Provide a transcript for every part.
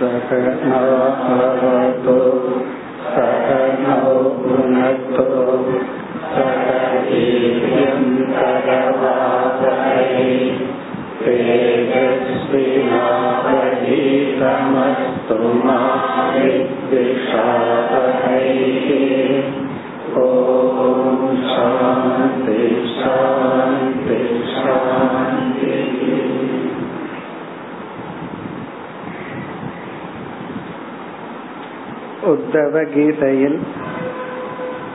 सकनवतु सकनौ भुनक्तु सकवीर्यं करवावहै तेजस्विनावधीतमस्तु मा विद्विषावहैः ॐ शान्ति शान्ति शान्तिः உத்தவ கீதையில்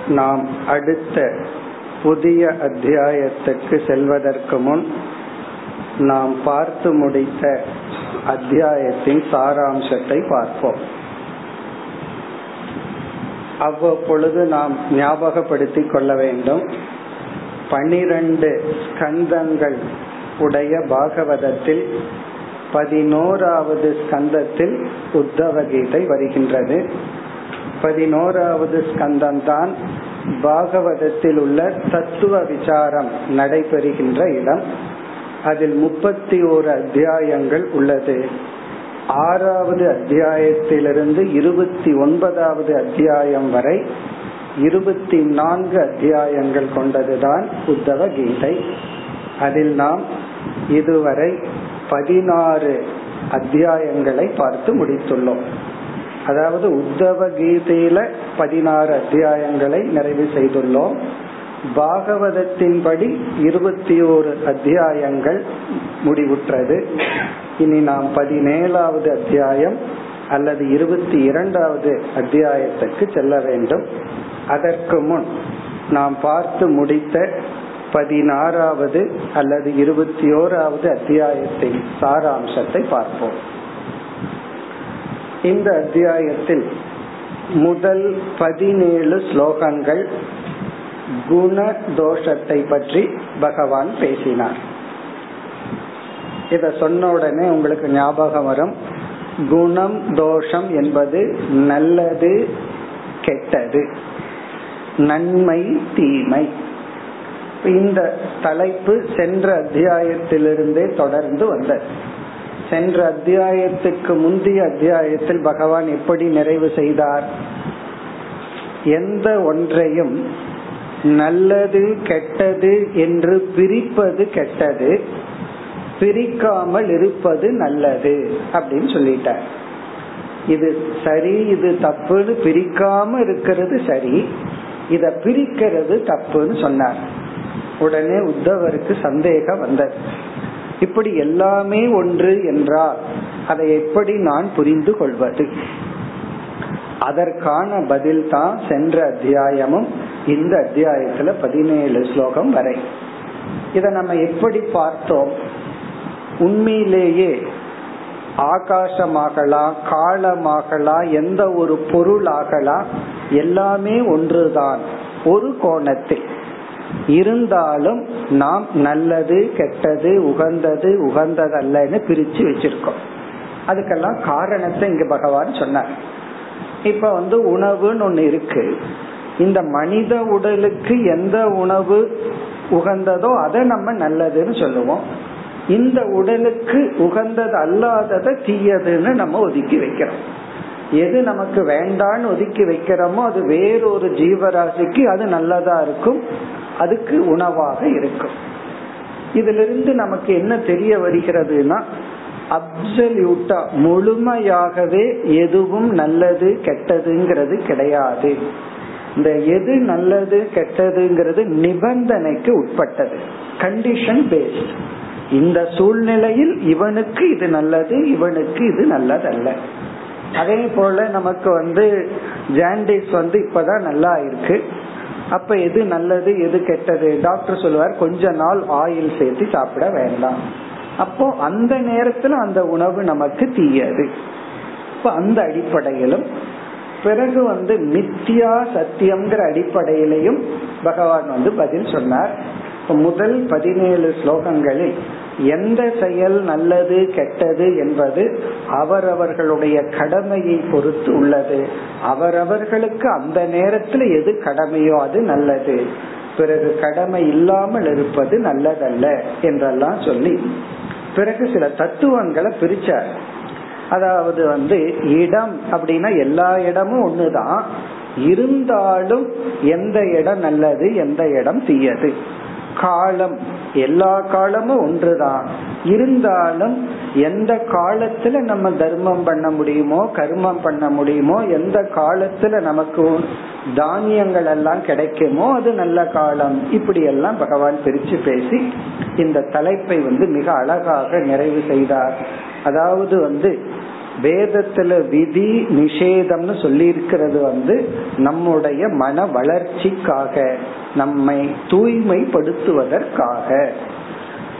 நாம் அடுத்த புதிய அத்தியாயத்துக்கு செல்வதற்கு முன் நாம் பார்த்து முடித்த அத்தியாயத்தின் சாராம்சத்தை பார்ப்போம். அவ்வப்பொழுது நாம் ஞாபகப்படுத்திக் கொள்ள வேண்டும். பனிரண்டு ஸ்கந்தங்கள் உடைய பாகவதத்தில் பதினோராவது ஸ்கந்தத்தில் உத்தவ கீதை வருகின்றது. பதினோராவது ஸ்கந்தம்தான் பாகவதத்தில் உள்ள தத்துவ விசாரம் நடைபெறுகின்ற இடம். அதில் முப்பத்தி ஓரு அத்தியாயங்கள் உள்ளது. ஆறாவது அத்தியாயத்திலிருந்து இருபத்தி ஒன்பதாவது அத்தியாயம் வரை இருபத்தி நான்கு அத்தியாயங்கள் கொண்டதுதான் உத்தவ கீதை. அதில் நாம் இதுவரை பதினாறு அத்தியாயங்களை பார்த்து முடித்துள்ளோம். அதாவது உத்தவ கீதையில பதினாறு அத்தியாயங்களை நிறைவு செய்துள்ளோம். பாகவதத்தின்படி இருபத்தி ஓரு அத்தியாயங்கள் முடிவுற்றது. இனி நாம் பதினேழாவது அத்தியாயம் அல்லது இருபத்தி இரண்டாவது அத்தியாயத்துக்கு செல்ல வேண்டும். அதற்கு முன் நாம் பார்த்து முடித்த பதினாறாவது அல்லது இருபத்தி ஓராவது அத்தியாயத்தின் சாராம்சத்தை பார்ப்போம். இந்த அத்தியாயத்தில் முதல் பதினேழு ஸ்லோகங்கள் குண தோஷத்தை பற்றி பகவான் பேசினார். இத சொன்ன உடனே உங்களுக்கு ஞாபகம் வரும். குணம் தோஷம் என்பது நல்லது கெட்டது. நன்மை தீமை. இந்த தலைப்பு சென்ற அத்தியாயத்திலிருந்தே தொடர்ந்து வந்தது. சென்ற அத்தியாயத்துக்கு முந்தைய அத்தியாயத்தில் பகவான் எப்படி நிறைவு செய்தார்? எந்த ஒன்றையும் நல்லது கெட்டது என்று பிரிப்பது கெட்டது பிரிக்காமல் இருப்பது நல்லது அப்படின்னு சொல்லிட்டார். இது சரி இது தப்புன்னு பிரிக்காம இருக்கிறது சரி இத பிரிக்கிறது தப்புன்னு சொன்னார். உடனே உத்தவருக்கு சந்தேகம் வந்தது. இப்படி எல்லாமே ஒன்று என்றால் அதை எப்படி நான் புரிந்து கொள்வது? அதற்கான பதில் தான் சென்ற அத்தியாயமும் இந்த அத்தியாயத்துல பதினேழு ஸ்லோகம் வரை. இத நம்ம எப்படி பார்த்தோம்? உண்மையிலேயே ஆகாசமாகலாம் காலமாகலாம் எந்த ஒரு பொருளாகலாம் எல்லாமே ஒன்றுதான். ஒரு கோணத்தில். இருந்தாலும் நாம் நல்லது கெட்டது உகந்தது உகந்ததல்லன்னு பிரிச்சு வச்சிருக்கோம். அதுக்கெல்லாம் காரணத்தை இங்க பகவான் சொன்னார். இப்ப வந்து உணவுன்னு ஒண்ணு இருக்கு. இந்த மனித உடலுக்கு எந்த உணவு உகந்ததோ அதை நம்ம நல்லதுன்னு சொல்லுவோம். இந்த உடலுக்கு உகந்தது அல்லாததை தீயதுன்னு நம்ம ஒதுக்கி வைக்கிறோம். எது நமக்கு வேண்டான்னு ஒதுக்கி வைக்கிறோமோ அது வேறொரு ஜீவராசிக்கு அது நல்லதா இருக்கும். அதுக்கு உணவாக இருக்கும். இதிலிருந்து நமக்கு என்ன தெரிய வருகிறதுனா அப்சல்யூட்டா முழுமையாகவே எதுவும் நல்லது கெட்டதுங்கிறது கிடையாது. இந்த எது நல்லது கெட்டதுங்கிறது நிபந்தனைக்கு உட்பட்டது. கண்டிஷன் பேஸ்ட் இந்த சூழ்நிலையில் இவனுக்கு இது நல்லது இவனுக்கு இது நல்லதல்ல. அதே போல நமக்கு வந்து ஜாண்டிஸ் வந்து இப்பதான் நல்லா இருக்கு. அப்ப எது நல்லது எது கெட்டது? டாக்டர் சொல்லுவார் கொஞ்ச நாள் ஆயில் சேர்த்து சாப்பிட வேண்டாம். அப்போ அந்த நேரத்துல அந்த உணவு நமக்கு தீயது. இப்ப அந்த அடிப்படையிலும் பிறகு வந்து மித்தியா சத்தியம்ங்கிற அடிப்படையிலையும் பகவான் வந்து பதில் சொன்னார். முதல் பதினேழு ஸ்லோகங்களில் எந்த செயல் நல்லது கெட்டது என்பது அவரவர்களுடைய கடமையை பொறுத்து உள்ளது. அவரவர்களுக்கு அந்த நேரத்துல எது கடமையோ அது நல்லது. பிறகு கடமை இல்லாமல் இருப்பது நல்லதல்ல என்றெல்லாம் சொல்லி பிறகு சில தத்துவங்களை பிரிச்சார். அதாவது வந்து இடம் அப்படின்னா எல்லா இடமும் ஒண்ணுதான். இருந்தாலும் எந்த இடம் நல்லது எந்த இடம் தீயது? காலம். எல்லா காலமும் ஒன்றுதான். இருந்தாலும் எந்த காலத்துல நம்ம தர்மம் பண்ண முடியுமோ கர்மம் பண்ண முடியுமோ எந்த காலத்துல நமக்கு தானியங்கள் எல்லாம் கிடைக்குமோ அது நல்ல காலம். இப்படி எல்லாம் பகவான் பிரிச்சு பேசி இந்த தலைப்பை வந்து மிக அழகாக நிறைவு செய்தார். அதாவது வந்து வேதத்துல விதி நிஷேதம்னு சொல்லி இருக்கிறது வந்து நம்முடைய மன வளர்ச்சிக்காக நம்மை தூய்மைப்படுத்துவதற்காக.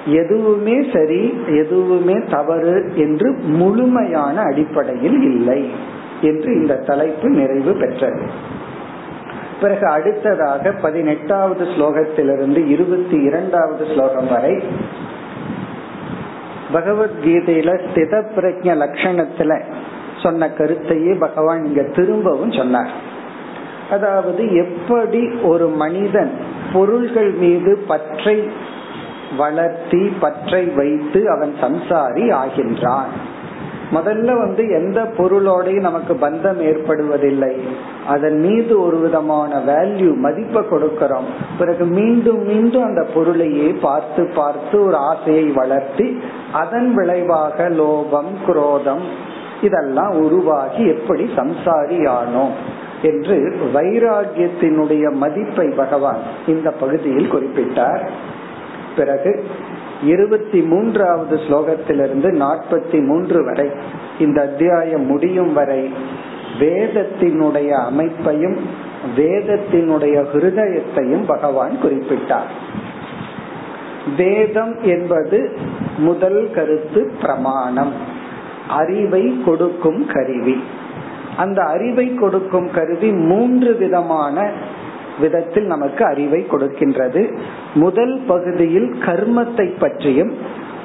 எதுவுமே சரி எதுவுமே தவறு என்று முழுமையான அடிப்படையில் இல்லை என்று இந்த தலைப்பு நிறைவு பெற்றது. பிறகு அடுத்ததாக பதினெட்டாவது ஸ்லோகத்திலிருந்து இருபத்தி இரண்டாவது ஸ்லோகம் வரை பகவத்கீதையில ஸ்தித பிரஜ லட்சணத்துல சொன்ன கருத்தையே பகவான் இங்க திரும்பவும் சொன்னார். அதாவது எப்படி ஒரு மனிதன் பொருள்கள் மீது பற்றை வளர்த்தி பற்றை வைத்து அவன் சம்சாரி ஆகின்றான். முதல்ல வந்து எந்த பொருளோடையும் நமக்கு பந்தம் ஏற்படுவதில்லை. அதன் மீது ஒரு விதமான வேல்யூ மதிப்பை கொடுக்கிறோம். பிறகு மீண்டும் மீண்டும் அந்த பொருளையே பார்த்து பார்த்து ஒரு ஆசையை வளர்த்தி அதன் விளைவாக லோபம் குரோதம் இதெல்லாம் உருவாகி எப்படி சம்சாரியானோம் என்று வைராகியத்தினுடைய மதிப்பை பகவான் இந்த பகுதியில் குறிப்பிட்டார். பிறகு இருபத்தி மூன்றாவது ஸ்லோகத்திலிருந்து நாற்பத்தி மூன்று வரை இந்த அத்தியாயம் முடியும் வரை வேதத்தினுடைய அமைப்பையும் வேதத்தினுடைய ஹிருதயத்தையும் பகவான் குறிப்பிட்டார். வேதம் என்பது முதல் கருத்து பிரமாணம். அறிவை கொடுக்கும் கருவி. அந்த அறிவை கொடுக்கும் கருவி மூன்று விதமான விதத்தில் நமக்கு அறிவை கொடுக்கின்றது. முதல் பகுதியில் கர்மத்தை பற்றியும்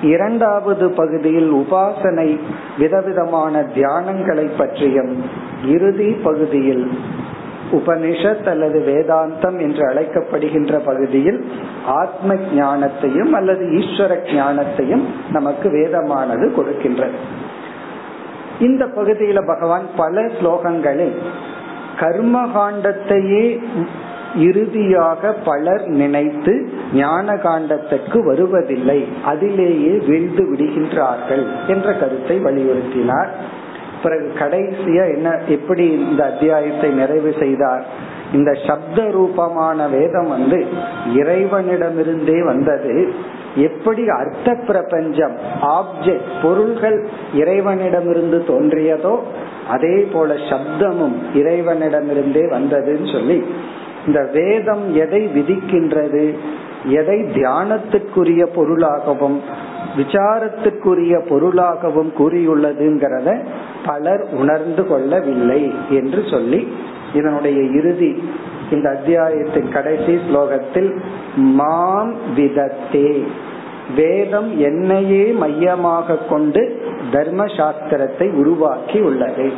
இரண்டாவது பகுதியில் உபாசனை விதவிதமான தியானங்களை பற்றியும் இறுதி பகுதியில் உபனிஷத் அல்லது வேதாந்தம் என்று அழைக்கப்படுகின்ற பகுதியில் ஆத்ம ஞானத்தையும் அல்லது ஈஸ்வர ஞானத்தையும் நமக்கு வேதமானது கொடுக்கின்றது. இந்த பகுதியில பகவான் பல ஸ்லோகங்களில் கர்மகாண்டத்தையே இறுதியாக பலர் நினைத்து ஞான காண்டத்திற்கு வருவதில்லை. அதிலேயே வீழ்ந்து விடுகின்றார்கள் என்ற கருத்தை வலியுறுத்தினார். பிறகு கடைசியா என்ன எப்படி இந்த அத்தியாயத்தை நிறைவு செய்தார்? இந்த சப்த ரூபமான வேதம் வந்து இறைவனிடமிருந்தே வந்தது. எப்படி அர்த்த பிரபஞ்சம் ஆப்ஜெக்ட் பொருள்கள் இறைவனிடமிருந்து தோன்றியதோ அதே போல சப்தமும் இறைவனிடமிருந்தே வந்ததுன்னு சொல்லி இந்த வேதம் எதை விதிக்கின்றது? எதை தியானத்துக்குரிய பொருளாகவும் விசாரத்துக்குரிய பொருளாகவும் கூறியுள்ளதுங்கிறத பலர் உணர்ந்து கொள்ளவில்லை என்று சொல்லி இதனுடைய இறுதி இந்த அத்தியாயத்தின் கடைசி ஸ்லோகத்தில் மாம் விதத்தே. வேதம் என்னையே மையமாக கொண்டு தர்ம சாஸ்திரத்தை உருவாக்கி உள்ளது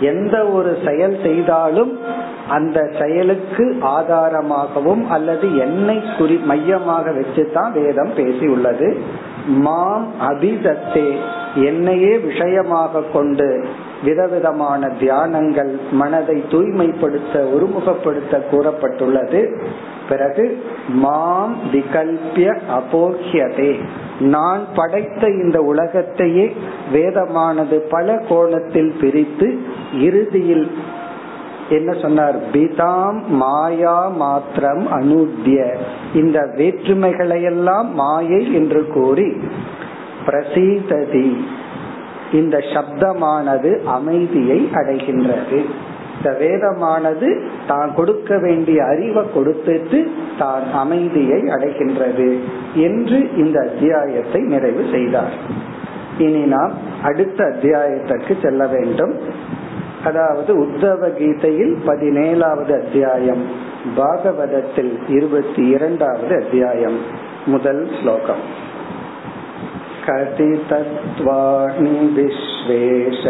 எந்த ஒரு செயல் செய்தாலும் அந்த செயலுக்கு ஆதாரமாகவும் அல்லது என்னை குறி மையமாக வச்சுதான் வேதம் பேசி உள்ளது மாம் அபிதத்தே என்னையே விஷயமாக கொண்டு விதவிதமான தியானங்கள் மனதை தூய்மைப்படுத்த ஒருமுகப்படுத்த கூறப்பட்டுள்ளது. பிறகு மாம் விகல்பிய அபோக்கியதே நான் படைத்த இந்த உலகத்தையே வேதமானது பல கோணத்தில் பிரித்து இறுதியில் என்ன சொன்னார்? பிதாம் மாயா மாத்திரம் அனுத்திய இந்த வேற்றுமைகளையெல்லாம் மாயை என்று கூறி பிரசீததி. இந்த சப்தமானது அமைதியை அடைகின்றது. இந்த வேதமானது தான் கொடுக்க வேண்டிய அறிவை கொடுத்துட்டு தான் அமைதியை அடைகின்றது என்று இந்த அத்தியாயத்தை நிறைவு செய்தார். இனி நாம் அடுத்த அத்தியாயத்திற்கு செல்ல வேண்டும். அதாவது உத்தவ கீதையில் பதினேழாவது அத்தியாயம் பாகவதத்தில் இருபத்தி இரண்டாவது அத்தியாயம் முதல் ஸ்லோகம் कथितत्वाणि विश्वेश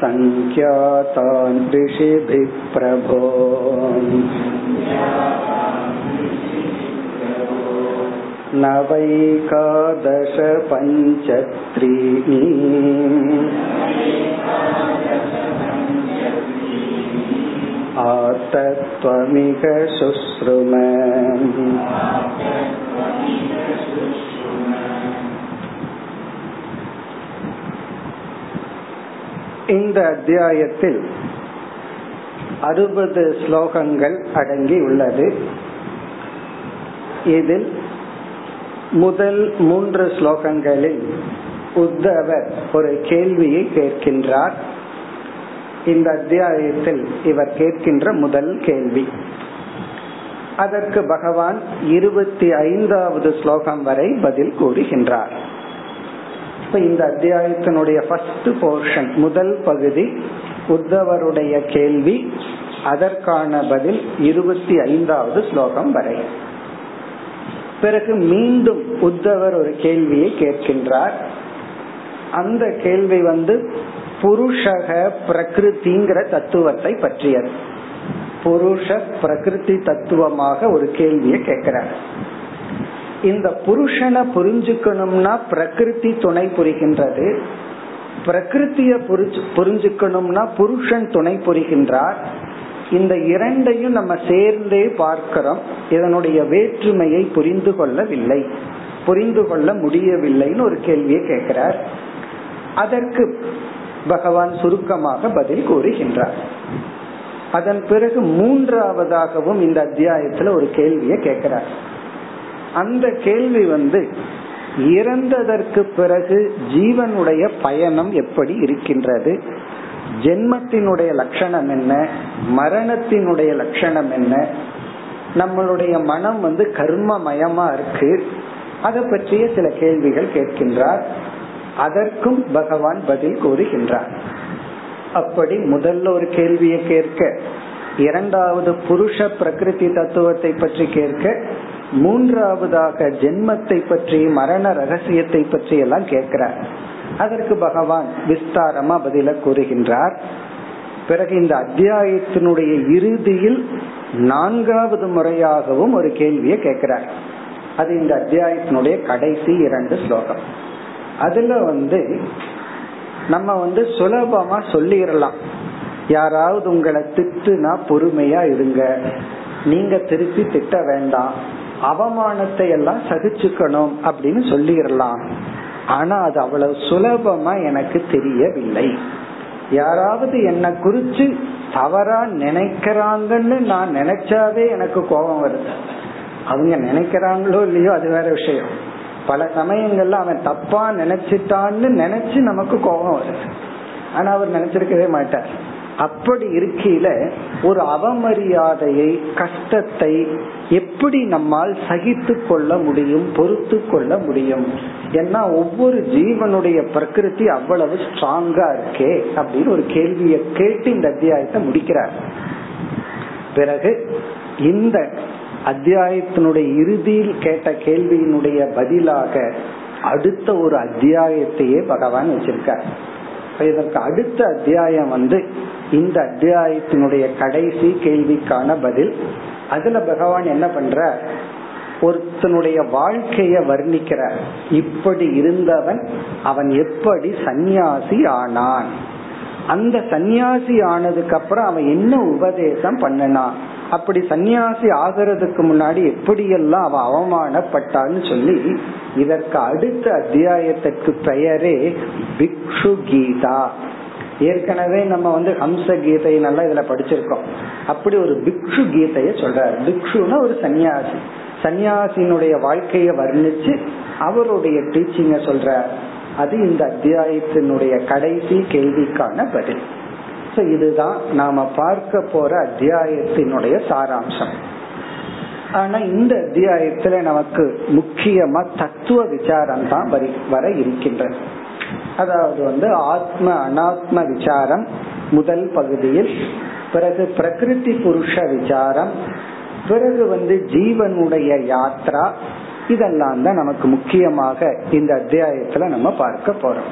सङ्ख्यातान् ऋषिभिः प्रभो नवैकादश पञ्चत्रीणि आतत्वमिह शुश्रुम இந்த அத்தியாயத்தில் அறுபது ஸ்லோகங்கள் அடங்கி உள்ளது இதில் முதல் மூன்று ஸ்லோகங்களில் உத்தவர் ஒரு கேள்வியை கேட்கின்றார். இந்த அத்தியாயத்தில் இவர் கேட்கின்ற முதல் கேள்வி. அதற்கு பகவான் இருபத்தி ஐந்தாவது ஸ்லோகம் வரை பதில் கூறுகின்றார். இப்ப இந்த அத்தியாயத்தினுடைய ஃபர்ஸ்ட் போர்ஷன் முதல் பகுதி உத்தவருடைய கேள்வி அதற்கான பதில் இருபத்தி ஐந்தாவது ஸ்லோகம் வரை. பிறகு மீண்டும் உத்தவர் ஒரு கேள்வியை கேட்கின்றார். அந்த கேள்வி வந்து புருஷக பிரகிருதிங்கிற தத்துவத்தை பற்றியது. புருஷ பிரகிருதி தத்துவமாக ஒரு கேள்வியை கேட்கிறார். இந்த புருஷனை புரிஞ்சுக்கணும்னா பிரகிருதி துணை புரிகின்றது. பிரகிருத்திய புரிஞ்சுக்கணும்னா புருஷன் துணை புரிகின்றார். இந்த இரண்டையும் நம்ம சேர்ந்தே பார்க்கிறோம். இதனுடைய வேற்றுமையை புரிந்து கொள்ளவில்லை. புரிந்து கொள்ள முடியவில்லைன்னு ஒரு கேள்வியை கேட்கிறார். அதற்கு பகவான் சுருக்கமாக பதில் கூறுகின்றார். அதன் பிறகு மூன்றாவதாகவும் இந்த அத்தியாயத்துல ஒரு கேள்வியை கேட்கிறார். அந்த கேள்வி வந்து இறந்ததற்கு பிறகு ஜீவனுடைய பயணம் எப்படி இருக்கின்றது? ஜென்மத்தினுடைய லட்சணம் என்ன? மரணத்தினுடைய லட்சணம் என்ன? நம்மளுடைய மனம் வந்து கர்மமயமா இருக்கு. அதை பற்றிய சில கேள்விகள் கேட்கின்றார். அதற்கும் பகவான் பதில் கூறுகின்றார். அப்படி முதல்ல ஒரு கேள்வியை கேட்க இரண்டாவது புருஷ பிரகிருதி தத்துவத்தை பற்றி கேட்க மூன்றாவதாக ஜென்மத்தை பற்றி மரண ரகசியத்தை பற்றி எல்லாம் கேட்கிறார். அதற்கு பகவான் விஸ்தாரமா பதில கூறுகின்றார். பிறகு இந்த அத்தியாயத்தினுடைய இறுதியில் நான்காவது முறையாகவும் ஒரு கேள்வியை கேட்கிறார். அது இந்த அத்தியாயத்தினுடைய கடைசி இரண்டு ஸ்லோகம். அதுல வந்து நம்ம வந்து சுலபமா சொல்லிடலாம் யாராவது உங்களை திட்டுனா பொறுமையா இருங்க. நீங்க திருப்பி திட்ட வேண்டாம். அவமானத்தை எல்லாம் சகிச்சுக்கணும் அப்படின்னு சொல்லிடலாம் ஆனா அது அவ்வளவு சுலபமா எனக்கு தெரியவில்லை. யாராவது என்ன குறிச்சு தவறா நினைக்கிறாங்கன்னு நான் நினைச்சாவே எனக்கு கோபம் வருது. அவங்க நினைக்கிறாங்களோ இல்லையோ அது வேற விஷயம். பல சமயங்கள்ல அவன் தப்பா நினைச்சிட்டான்னு நினைச்சு நமக்கு கோபம் வருது. ஆனா அவர் நினைச்சிருக்கவே மாட்டார். அப்படி இருக்கையில ஒரு அவமரியாதையை கஷ்டத்தை எப்படி நம்மால் சகித்து கொள்ள முடியும் பொறுத்து கொள்ள முடியும்? ஏன்னா ஒவ்வொரு ஜீவனுடைய பிரகிருதி அவ்வளவு ஸ்ட்ராங்கா இருக்கே அப்படின்னு ஒரு கேள்வியை கேட்டு இந்த அத்தியாயத்தை முடிக்கிறார். பிறகு இந்த அத்தியாயத்தினுடைய இறுதியில் கேட்ட கேள்வியினுடைய பதிலாக அடுத்த ஒரு அத்தியாயத்தையே பகவான் வச்சிருக்கார். இதற்கு அடுத்த அத்தியாயம் வந்து இந்த அத்தியாயத்தினுடைய கடைசி கேள்விக்கான பதில் அதுல பகவான் என்ன பண்ற ஒருத்தனுடைய வாழ்க்கைய வர்ணிக்கிறார். இப்படி இருந்தவன் அவன் எப்படி சந்நியாசி ஆனான்? அந்த சந்நியாசி ஆனதுக்கு அப்புறம் அவன் என்ன உபதேசம் பண்ணனான் அப்படி சந்நியாசி ஆகிறதுக்கு முன்னாடி எப்படியெல்லாம் அவன் அவமானப்பட்டான்னு சொல்லி இதற்கு அடுத்த அத்தியாயத்திற்கு பெயரே பிக்ஷு கீதா. ஏற்கனவே நம்ம வந்து ஹம்ச கீதை நல்லா இதுல படிச்சிருக்கோம். அப்படி ஒரு பிக்ஷு கீதைய சொல்றாரு. பிக்ஷுனா ஒரு சன்னியாசி. சன்னியாசினுடைய வாழ்க்கைய வர்ணிச்சு அவருடைய டீச்சிங்க சொல்றார். அது இந்த அத்தியாயத்தினுடைய கடைசி கேள்விக்கான பதில். இதுதான் நாம பார்க்க போற அத்தியாயத்தினுடைய சாராம்சம். ஆனா இந்த அத்தியாயத்துல நமக்கு முக்கியமா தத்துவ விசாரம் தான் வர இருக்கின்றது. அதாவது வந்து ஆத்ம அனாத்ம விசாரம் முதல் பகுதியில் பிறகு பிரகிருதி புருஷ விசாரம் பிறகு வந்து ஜீவனுடைய யாத்ரா இதெல்லாம் தான் நமக்கு முக்கியமாக இந்த அத்தியாயத்துல நம்ம பார்க்க போறோம்.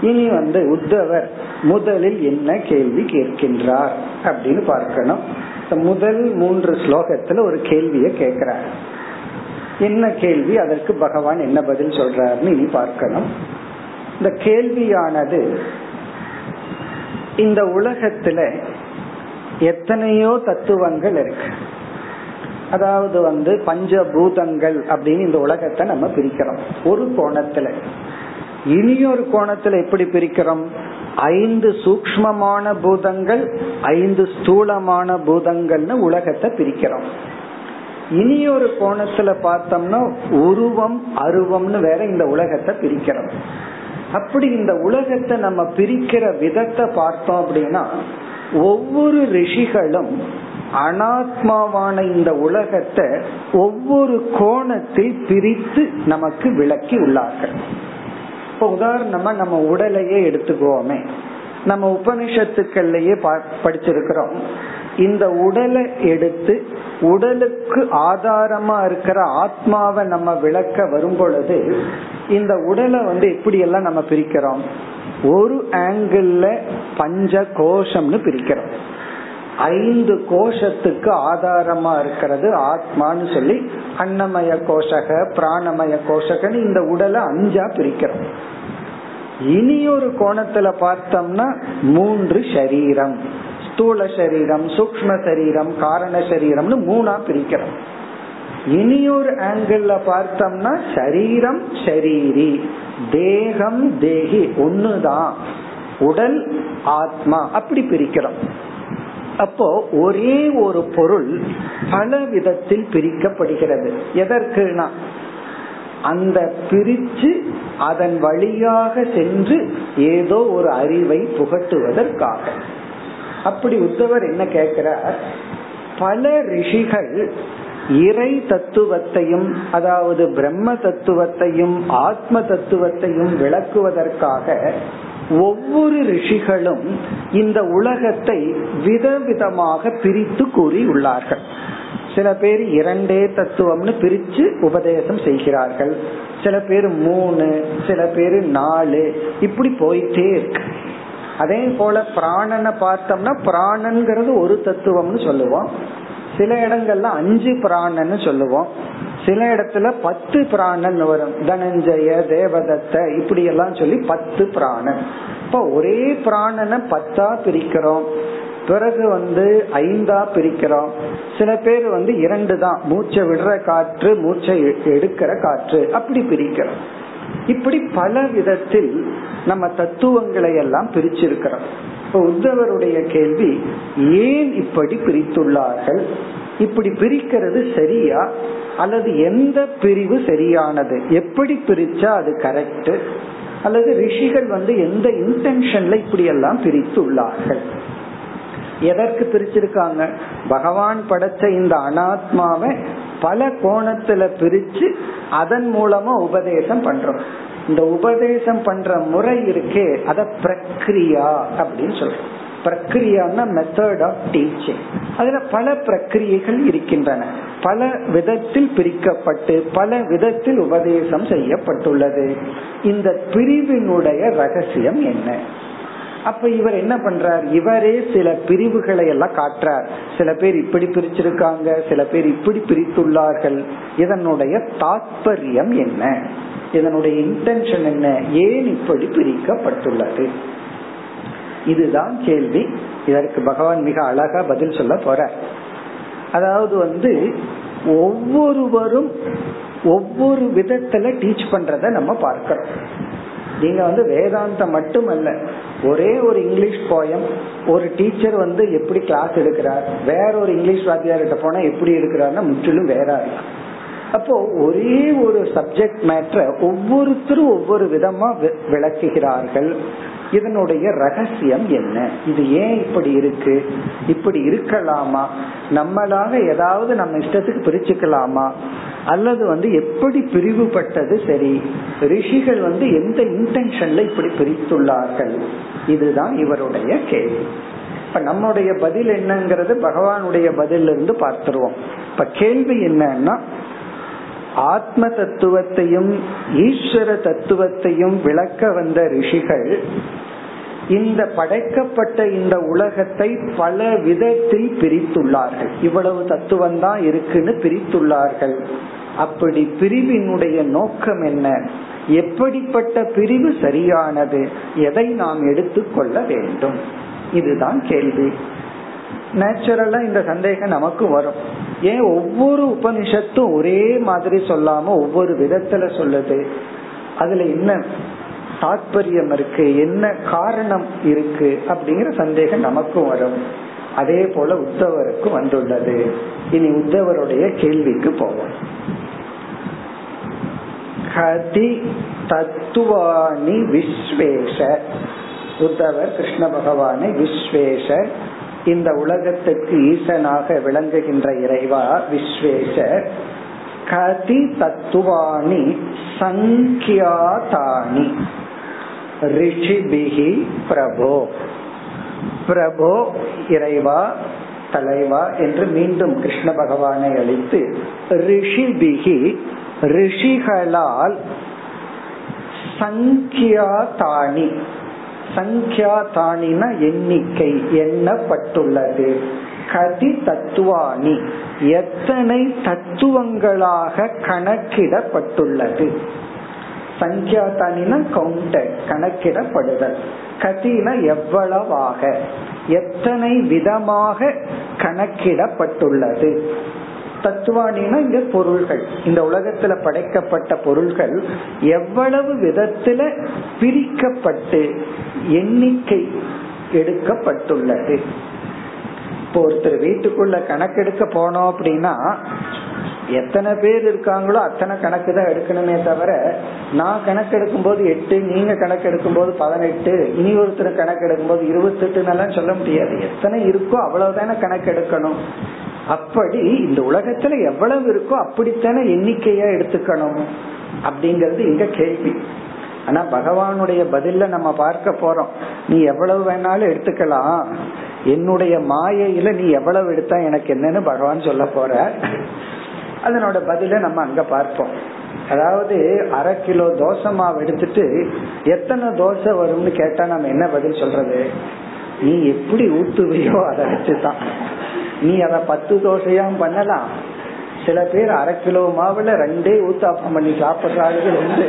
இனி வந்து உத்தவர் முதலில் என்ன கேள்வி கேட்கின்றார் அப்படின்னு பார்க்கணும். முதல் மூன்று ஸ்லோகத்துல ஒரு கேள்வியை கேட்கிறார். என்ன கேள்வி? அதற்கு பகவான் என்ன பதில் சொல்றாருன்னு இனி பார்க்கணும். இந்த கேள்வியானது இந்த உலகத்துல எத்தனையோ தத்துவங்கள் இருக்கு. அதாவது வந்து பஞ்சபூதங்கள் அப்படின்னு இந்த உலகத்தை நம்ம பிரிக்கிறோம். ஒரு கோணத்துல. இனியொரு கோணத்துல எப்படி பிரிக்கிறோம்? ஐந்து சூக்மமான பூதங்கள் ஐந்து ஸ்தூலமான பூதங்கள்னு உலகத்தை பிரிக்கிறோம். இனி ஒரு கோணத்துல பார்த்தோம்னா உருவம் அருவம்னு வேற இந்த உலகத்தை பிரிக்கிறோம். அப்படி இந்த உலகத்தை நம்ம பிரிக்கிற விதத்தை பார்த்தோம் அப்படின்னா ஒவ்வொரு ரிஷிகளும் அனாத்மாவான இந்த உலகத்தை ஒவ்வொரு கோணத்தில் பிரித்து நமக்கு விளக்கி உள்ளார்கள். இப்ப உதாரணமா நம்ம உடலையே எடுத்துக்குவோமே நம்ம உபனிஷத்துக்கள்லயே படிச்சிருக்கிறோம். இந்த உடலை எடுத்து உடலுக்கு ஆதாரமா இருக்கிற ஆத்மாவை நம்ம விளக்க வரும் பொழுது இந்த உடலை வந்து எப்படி எல்லாம் நம்ம பிரிக்கிறோம்? ஒரு ஆங்கிள் பஞ்ச கோஷம்னு பிரிக்கிறோம். ஐந்து கோஷத்துக்கு ஆதாரமா இருக்கிறது ஆத்மான்னு சொல்லி அன்னமய கோஷக பிராணமய கோஷகன்னு இந்த உடலை அஞ்சா பிரிக்கிறோம். இனி ஒரு கோணத்துல பார்த்தோம்னா மூன்று சரீரம். ஸ்தூல சரீரம் சூக்ம சரீரம் காரண சரீரம்னு மூணா பிரிக்கிறோம். இனி ஒரு ஆங்கிள் பார்த்தோம்னா சரீரம் சரீரி. தேகம் தேகி ஒண்ணுதான். உடல் ஆத்மா அப்படி பிரிக்கிறோம். அப்போ ஒரே ஒரு பொருள் பல விதத்தில் பிரிக்கப்படுகிறது. எதற்குனா அந்த பிரிச்சு அதன் வழியாக சென்று ஏதோ ஒரு அறிவை புகட்டுவதற்காக. அப்படி உத்தவர் என்ன கேட்கிறார்? பல ரிஷிகள் இறை தத்துவத்தையும் அதாவது பிரம்ம தத்துவத்தையும் ஆத்ம தத்துவத்தையும் விளக்குவதற்காக ஒவ்வொரு ரிஷிகளும் இந்த உலகத்தை விதவிதமாக பிரித்து கூறி உள்ளார்கள். சில பேர் இரண்டே தத்துவம்னு பிரிச்சு உபதேசம் செய்கிறார்கள். சில பேர் மூணு சில பேர் நாலு இப்படி போயிட்டே இருக்கு. அதே போல பிராணனை பார்த்தோம்னா பிராணன்கிறது ஒரு தத்துவம்னு சொல்லுவோம். சில இடங்கள்ல அஞ்சு பிராணன்னு சொல்லுவோம். சில இடத்துல பத்து பிராணன் வரும். தனஞ்சய தேவதத்த இப்படி எல்லாம் சொல்லி பத்து பிராணன். இப்ப ஒரே பிராணனை பத்தா பிரிக்கிறோம். பிறகு வந்து ஐந்தா பிரிக்கிறோம். சில பேர் வந்து இரண்டு தான். மூச்சை விடுற காற்று மூச்சை எடுக்கிற காற்று. அப்படி பிரிக்கிறோம். இப்படி பல விதத்தில் நம்ம தத்துவங்களை எல்லாம் பிரிச்சிருக்கிறோம். இப்ப உத்தவருடைய கேள்வி ஏன் இப்படி பிரித்துள்ளார்கள்? இப்படி பிரிக்கிறது சரியா? அல்லது எந்த பிரிவு சரியானது? எப்படி பிரிச்சா அது கரெக்ட் அல்லது ரிஷிகள் வந்து எந்த இன்டென்ஷன்ல இப்படி எல்லாம் பிரித்து உள்ளார்கள் எதற்கு பிரிச்சிருக்காங்க? பகவான் படைச்ச இந்த அனாத்மாவை பல கோணத்துல பிரிச்சு அதன் மூலமா உபதேசம் பண்றோம். இந்த உபதேசம் பண்ற முறை இருக்கே அத பிரக்ரியா அப்படின்னு சொல்றோம். பிரக்ரியான்னா மெத்தட் ஆஃப் டீச்சிங் அதுல பல பிரக்கிரியைகள் இருக்கின்றன. பல விதத்தில் பிரிக்கப்பட்டு பல விதத்தில் உபதேசம் செய்யப்பட்டுள்ளது. இந்த பிரிவினுடைய ரகசியம் என்ன? அப்ப இவர் என்ன பண்றார்? இவரே சில பிரிவுகளை எல்லாம் காட்டுறார். சில பேர் இப்படி பிரிச்சிருக்காங்க சில பேர் இப்படி பிரித்துள்ளார்கள். இதனுடைய தாற்பயம் என்ன? இதனுடைய இன்டென்ஷன் என்ன? ஏன் இப்படி பிரிக்கப்பட்டுள்ளது? இதுதான் கேள்வி. இதற்கு பகவான் மிக அழகா பதில் சொல்ல போற அதாவது வந்து ஒவ்வொருவரும் ஒவ்வொரு விதத்துல டீச் பண்றத நம்ம பார்க்கிறோம். நீங்க வந்து வேதாந்தம் மட்டுமல்ல ஒரே ஒரு இங்கிலீஷ் போயம் ஒரு டீச்சர் வந்து எப்படி கிளாஸ் எடுக்கிறார் வேற ஒரு இங்கிலீஷ் வாத்தியார்கிட்ட போனா எப்படி எடுக்கிறாருன்னா முற்றிலும் வேற அப்போ ஒரே ஒரு சப்ஜெக்ட் மேட்ர ஒவ்வொருத்தரும் ஒவ்வொரு விதமா விளக்குகிறார்கள். இதனுடைய ரகசியம் என்ன? இது ஏன் இப்படி இருக்கு? இப்படி இருக்கலாமா? நம்மளாக ஏதாவது நம்ம இஷ்டத்துக்கு பிரிச்சுக்கலாமா? அல்லது வந்து எப்படி பிரிவுபட்டது சரி? ரிஷிகள் வந்து எந்த இன்டென்ஷன்ல இப்படி பிரித்துள்ளார்கள்? இதுதான் இவருடைய கேள்வி. இப்ப நம்முடைய பதில் என்னங்கிறது பகவானுடைய பதில் இருந்து பார்த்துருவோம். இப்ப கேள்வி என்னன்னா ஆத்ம தத்துவத்தையும் ஈஸ்வர தத்துவத்தையும் விளக்க வந்த ரிஷிகள் இந்த படைக்கப்பட்ட இந்த உலகத்தை பல விதத்தில் பிரித்துள்ளார்கள். இவ்வளவு தத்துவம் தான் இருக்குன்னு பிரித்துள்ளார்கள். அப்படி பிரிவினுடைய நோக்கம் என்ன? எப்படிப்பட்ட பிரிவு சரியானது? எதை நாம் எடுத்துக்கொள்ள வேண்டும்? இதுதான் கேள்வி. நேச்சுரலா இந்த சந்தேகம் நமக்கு வரும். ஏன் ஒவ்வொரு உபனிஷத்தும் ஒரே மாதிரி சொல்லாம ஒவ்வொரு விதத்துல சொல்லுது? அதுல என்ன தாற்பயம் இருக்கு? என்ன காரணம் இருக்கு? அப்படிங்கிற சந்தேகம் நமக்கும் வரும். அதே போல உத்தவருக்கு வந்துள்ளது. இனி உத்தவருடைய கேள்விக்கு போவோம். கதி தத்துவாணி விஸ்வேஷ. உத்தவர் கிருஷ்ண பகவானை விஸ்வேஷ. இந்த உலகத்துக்கு ஈசனாக விளங்குகின்ற இறைவா விஸ்வேஷ. கதி தத்துவாணி சங்கியாதானி. ரிஷிபிகி பிரபோ. பிரபோ இறைவா தலைவா என்று மீண்டும் கிருஷ்ண பகவானை அளித்து ரிஷிபிகி ரிஷிகளால் சங்கியாதானி சங்கியாதானின எண்ணிக்கை எண்ணப்பட்டுள்ளது. கதி தத்துவானி எத்தனை தத்துவங்களாக கணக்கிடப்பட்டுள்ளது? சங்கியாதானின கவுண்டர் கணக்கிடப்படுதல். கதின எவ்வளவாக? எத்தனை விதமாக கணக்கிடப்பட்டுள்ளது? தத்துவானினா இங்க பொருள்கள் இந்த உலகத்துல படைக்கப்பட்ட பொருள்கள் எவ்வளவு விதத்துல பிரிக்கப்பட்டு எண்ணிக்கை எடுக்கப்பட்டுள்ளது? இப்போ ஒருத்தர் வீட்டுக்குள்ள கணக்கெடுக்க போனோம் அப்படின்னா எத்தனை பேர் இருக்காங்களோ அத்தனை கணக்கு தான் எடுக்கணுமே தவிர நான் கணக்கெடுக்கும் போது எட்டு நீங்க கணக்கெடுக்கும் போது பதினெட்டு இனி ஒருத்தர் கணக்கெடுக்கும் போது இருபத்தெட்டுன்னு சொல்ல முடியாது. எத்தனை இருக்கோ அவ்வளவுதானே கணக்கெடுக்கணும். அப்படி இந்த உலகத்துல எவ்வளவு இருக்கோ அப்படித்தானே எண்ணிக்கையா எடுத்துக்கணும் அப்படிங்கறது இங்க கேள்வி. ஆனா பகவானுடைய பதில நம்ம பார்க்க போறோம். நீ எவ்வளவு வேணாலும் எடுத்துக்கலாம். என்னுடைய மாயையில நீ எவ்வளவு எடுத்தா எனக்கு என்னன்னு பகவான் சொல்ல போற. அதனோட பதில நம்ம அங்க பார்ப்போம். அதாவது அரை கிலோ தோசை மாவு எடுத்துட்டு எத்தனை தோசை வரும்னு கேட்டா நம்ம என்ன பதில் சொல்றது? நீ எப்படி ஊத்துவையோ அதை வச்சுதான். நீ அத பத்து தோசையாம் பண்ணலாம். சில பேர் அரை கிலோ மாவுல ரெண்டே ஊத்தாப்பம் பண்ணி சாப்பிடுறாங்க ரெண்டு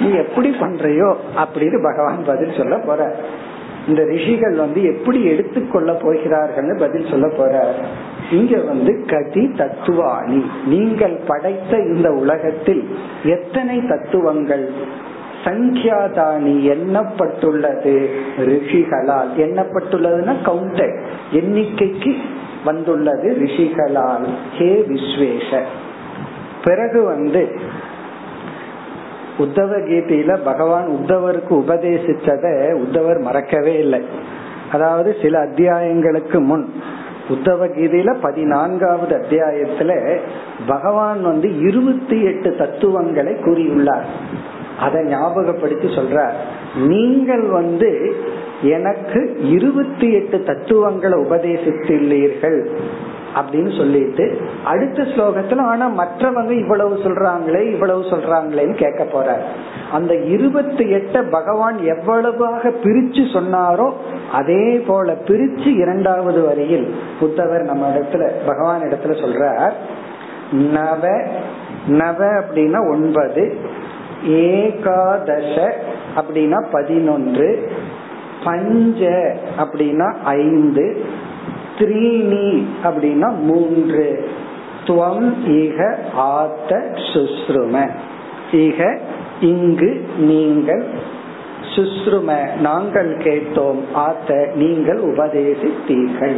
நீ எப்படி பண்றியோ அப்படின்னு பகவான் பதில் சொல்ல போற. இந்த ரிஷிகள் வந்து எப்படி எடுத்துக்கொள்ள போகிறார்கள் பதில் சொல்ல போற இங்க வந்து கதி தத்துவாணி. நீங்கள் படைத்த இந்த உலகத்தில் எத்தனை தத்துவங்கள்? சங்கியாதானி எண்ணப்பட்டுள்ளது ரிஷிகளால். எண்ணப்பட்டுள்ளதுன்னா கவுண்டர் எண்ணிக்கைக்கு வந்துள்ளது ரிஷிகளால். ஹே விஸ்வேஷ. பிறகு வந்து உத்தவ கீதையில பகவான் உத்தவருக்கு உபதேசிச்சத உத்தவர் மறக்கவே இல்லை. அதாவது சில அத்தியாயங்களுக்கு முன் உத்தவ கீதையில பதினான்காவது அத்தியாயத்துல பகவான் வந்து இருபத்தி எட்டு தத்துவங்களை கூறியுள்ளார். அதை ஞாபகப்படுத்தி சொல்றார் நீங்கள் வந்து எனக்கு இருபத்தி எட்டு தத்துவங்களை உபதேசித்துள்ளீர்கள். அப்படின்னு சொல்லிட்டு அடுத்த ஸ்லோகத்துல ஆனா மற்றவங்க இவ்வளவு சொல்றாங்களே இவ்வளவு சொல்றாங்களேன்னு கேட்க போறார். அந்த இருபத்தி எட்ட பகவான் எவ்வளவாக பிரிச்சு சொன்னாரோ அதே போல பிரிச்சு இரண்டாவது வரியில் புத்தவர் நம்ம இடத்துல பகவான் இடத்துல சொல்றார் நவ நவ அப்படின்னா ஒன்பது ஏகாதச அப்படின்னா பதினொன்று பஞ்ச அப்படின்னா ஐந்து த்ரீனி அப்படின்னா மூன்று. துவம் இக ஆத்த சுஸ்ரும. இக இங்கு நீங்கள் சுஸ்ரும. நாங்கள் கேட்டோம் ஆத்த நீங்கள் உபதேசித்தீர்கள்.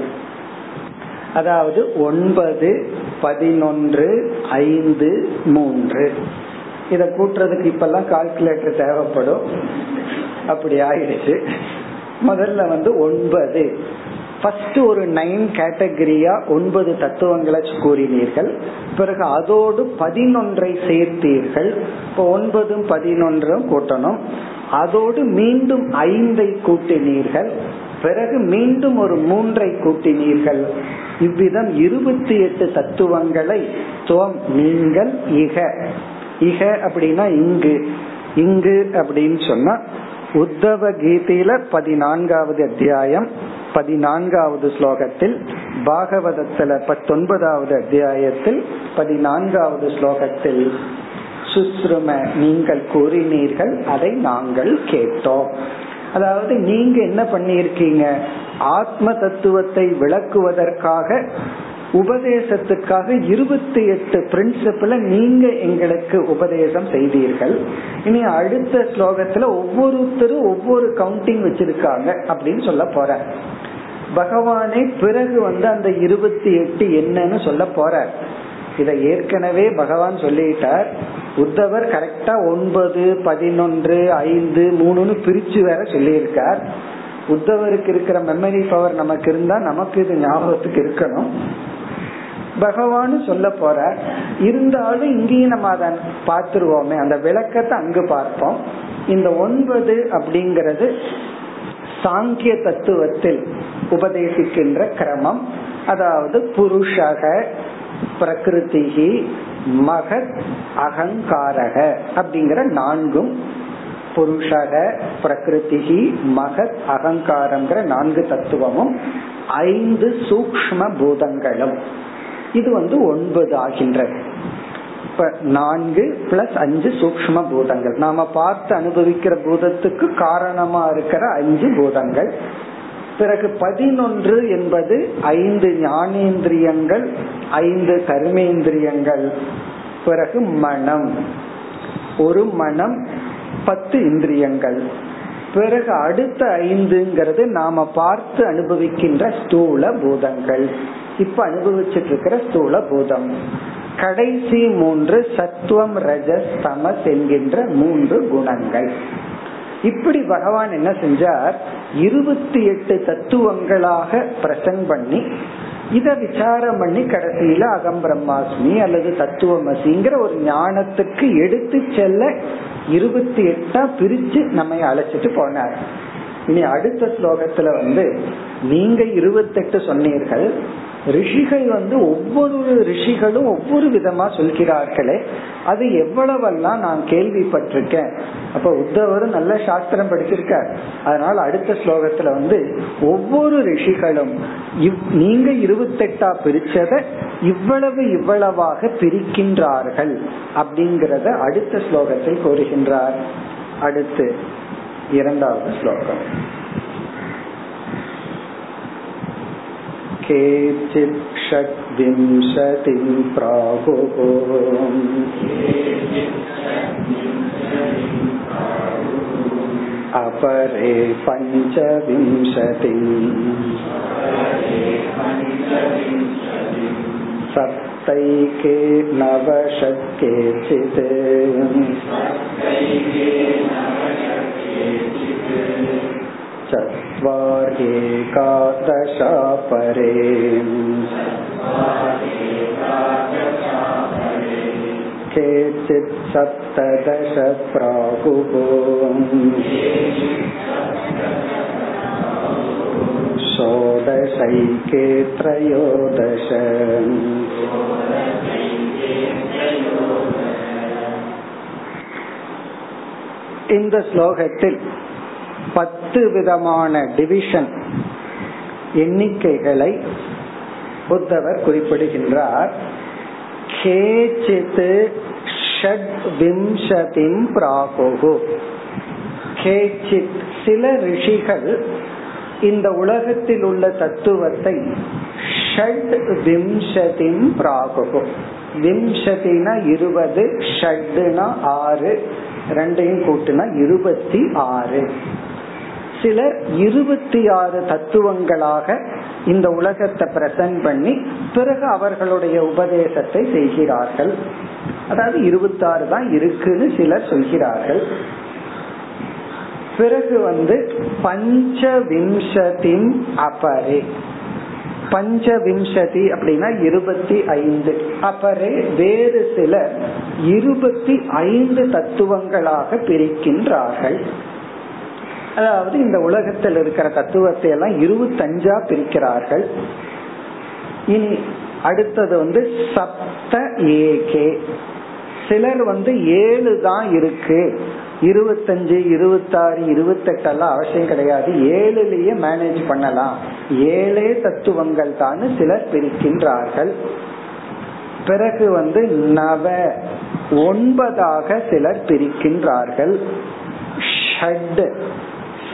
அதாவது ஒன்பது பதினொன்று ஐந்து மூன்று. இத கூட்டுறதுக்கு இப்பெல்லாம் கால்குலேட்டர் தேவைப்படும். அப்படி ஆயிடுச்சு. முதல்ல வந்து ஒன்பது. ஃபர்ஸ்ட் ஒரு நைன் கேட்டகரியா ஒன்பது தத்துவங்களை கூறினீர்கள். பிறகு அதோடு பதினொன்றை சேர்த்தீர்கள். இப்போ ஒன்பதும் பதினொன்றும் கூட்டணும். அதோடு மீண்டும் ஐந்தை கூட்டினீர்கள். பிறகு மீண்டும் ஒரு மூன்றை கூட்டினீர்கள். இவ்விதம் இருபத்தி எட்டு தத்துவங்களை துவம் நீங்கள் இக. இக அப்படின்னா இங்கு. இங்கு அப்படின்னு சொன்னா உத்தவ கீதையில பதினான்காவது அத்தியாயம். பதினான்காவது ஸ்லோகத்தில் பாகவதத்துல பத்தொன்பதாவது அத்தியாயத்தில் பதினான்காவது ஸ்லோகத்தில் சுஸ்ரும நீங்கள் கூறினீர்கள் அதை நாங்கள் கேட்டோம். அதாவது நீங்க என்ன பண்ணியிருக்கீங்க? ஆத்ம தத்துவத்தை விளக்குவதற்காக உபதேசத்துக்காக இருபத்தி எட்டு பிரின்சிபிள நீங்க எங்களுக்கு உபதேசம் செய்தீர்கள். இனி அடுத்த ஸ்லோகத்துல ஒவ்வொருத்தரும் ஒவ்வொரு கவுண்டிங் வச்சிருக்காங்க அப்படின்னு சொல்ல போற. பகவானே பிறகு வந்து அந்த இருபத்தி எட்டு என்னன்னு சொல்ல போற. இதை ஏற்கனவே பகவான் சொல்லிட்டார். உத்தவர் கரெக்டா ஒன்பது பதினொன்று ஐந்து மூணுன்னு பிரிச்சு வேற சொல்லியிருக்கார். உத்தவருக்கு இருக்கிற மெமரி பவர் நமக்கு இருந்தா நமக்கு இது ஞாபகத்துக்கு இருக்கணும். பகவான் சொல்ல போற. இருந்தாலும் இங்கேயும் நம்ம அதை பார்த்துருவோமே. அந்த விளக்கத்தை அங்கு பார்ப்போம். இந்த ஒன்பது அப்படிங்கிறது சாங்கிய தத்துவத்தில் உபதேசிக்கின்ற கிரமம். அதாவது புருஷக பிரகிருதிகி மகத் அகங்காரக அப்படிங்கிற நான்கும். புருஷக பிரகிருதிகி மகத் அகங்காரங்கிற நான்கு தத்துவமும் ஐந்து சூக்ம பூதங்களும். இது வந்து ஒன்பது ஆகின்றது இப்ப நான்கு பிளஸ் அஞ்சு சூக்ம பூதங்கள். நாம பார்த்து அனுபவிக்கிற பூதத்துக்கு காரணமா இருக்கிற அஞ்சு பூதங்கள். பிறகு பதினொன்று என்பது ஐந்து ஞானேந்திரியங்கள் ஐந்து கர்மேந்திரியங்கள். பிறகு மனம். ஒரு மனம் பத்து இந்திரியங்கள். பிறகு அடுத்த ஐந்துங்கிறது நாம பார்த்து அனுபவிக்கின்ற ஸ்தூல பூதங்கள் இப்ப அனுபவிச்சுட்டு இருக்கிற ஸ்தூல பூதம் கடைசி மூன்று சத்துவம் ரஜஸ் தமஸ் என்கின்ற மூன்று குணங்கள். இப்படி பகவான் என்ன செஞ்சார்? இருபத்தி எட்டு தத்துவங்களாக பிரசன் பண்ணி இத விசாரம் பண்ணி கடைசியில அகம் பிரம்மாஸ்மி அல்லது தத்துவமசிங்கிற ஒரு ஞானத்துக்கு எடுத்து செல்ல இருபத்தி எட்டா பிரிச்சு நம்ம அழைச்சிட்டு போனார். இனி அடுத்த ஸ்லோகத்துல வந்து நீங்க இருபத்தெட்டு சொன்னீர்கள். ரிஷிகள் வந்து ஒவ்வொரு ரிஷிகளும் ஒவ்வொரு விதமா சொல்கிறார்களே. அது எவ்வளவெல்லாம் நான் கேள்விப்பட்டிருக்கேன். அப்ப உத்தவரும் நல்ல சாஸ்திரம் படிச்சிருக்கார். அதனால அடுத்த ஸ்லோகத்துல வந்து ஒவ்வொரு ரிஷிகளும் நீங்க இருபத்தெட்டா பிரிச்சத இவ்வளவு இவ்வளவாக பிரிக்கின்றார்கள் அப்படிங்கறத அடுத்த ஸ்லோகத்தில் கூறுகின்றார். அடுத்து இரண்டாவது ஸ்லோகம். केचित् षड्विंशतिं प्राहुः अपरे पञ्चविंशतिम् सप्तैके नवषट्केचित् चत्वार्येकादशा परे केचित् सप्तदश प्राहुः षोडशैके त्रयोदश இந்த ஸ்லோகத்தில் பத்து விதமான டிவிஷன் எண்ணிக்கைகளை புத்தவர் குறிப்பிடுகின்றார். கேச்சித் ஷட் விம்சதிம் பிராகுகு. கேச்சித் சில ரிஷிகள் இந்த உலகத்தில் உள்ள தத்துவத்தை ஷட் விம்சதிம் பிராகுகு. விம்சதினா இருபது ஷட்னா ஆறு ரெண்டையும் கூட்டுனா இருபத்தி ஆறு. சிலர் இருபத்தி ஆறு தத்துவங்களாக இந்த உலகத்தை பிரசன்ட் பண்ணி பிறகு அவர்களுடைய உபதேசத்தை செய்கிறார்கள். அதாவது இருபத்தி ஆறு தான் இருக்குன்னு சிலர் சொல்கிறார்கள். பிறகு வந்து பஞ்ச விம்சதின் அபரே பஞ்ச விம்சதி அப்படின்னா இருபத்தி ஐந்து. அபரே வேறு சிலர் இருபத்தி ஐந்து தத்துவங்களாக பிரிக்கின்றார்கள். அதாவது இந்த உலகத்தில் இருக்கிற தத்துவத்தை எல்லாம் இருபத்தஞ்சா பிரிக்கிறார்கள். இனி அடுத்தது வந்து சப்த ஏகே. சிலர் வந்து ஏழு தான் இருக்கு. இருபத்தஞ்சு இருபத்தாறு இருபத்தெட்டு எல்லாம் அவசியம் கிடையாது. ஏழுலயே மேனேஜ் பண்ணலாம். ஏழே தத்துவங்கள் தான் சிலர் பிரிக்கின்றார்கள். பிறகு வந்து நவ ஒன்பதாக சிலர் பிரிக்கின்றார்கள். ஷட்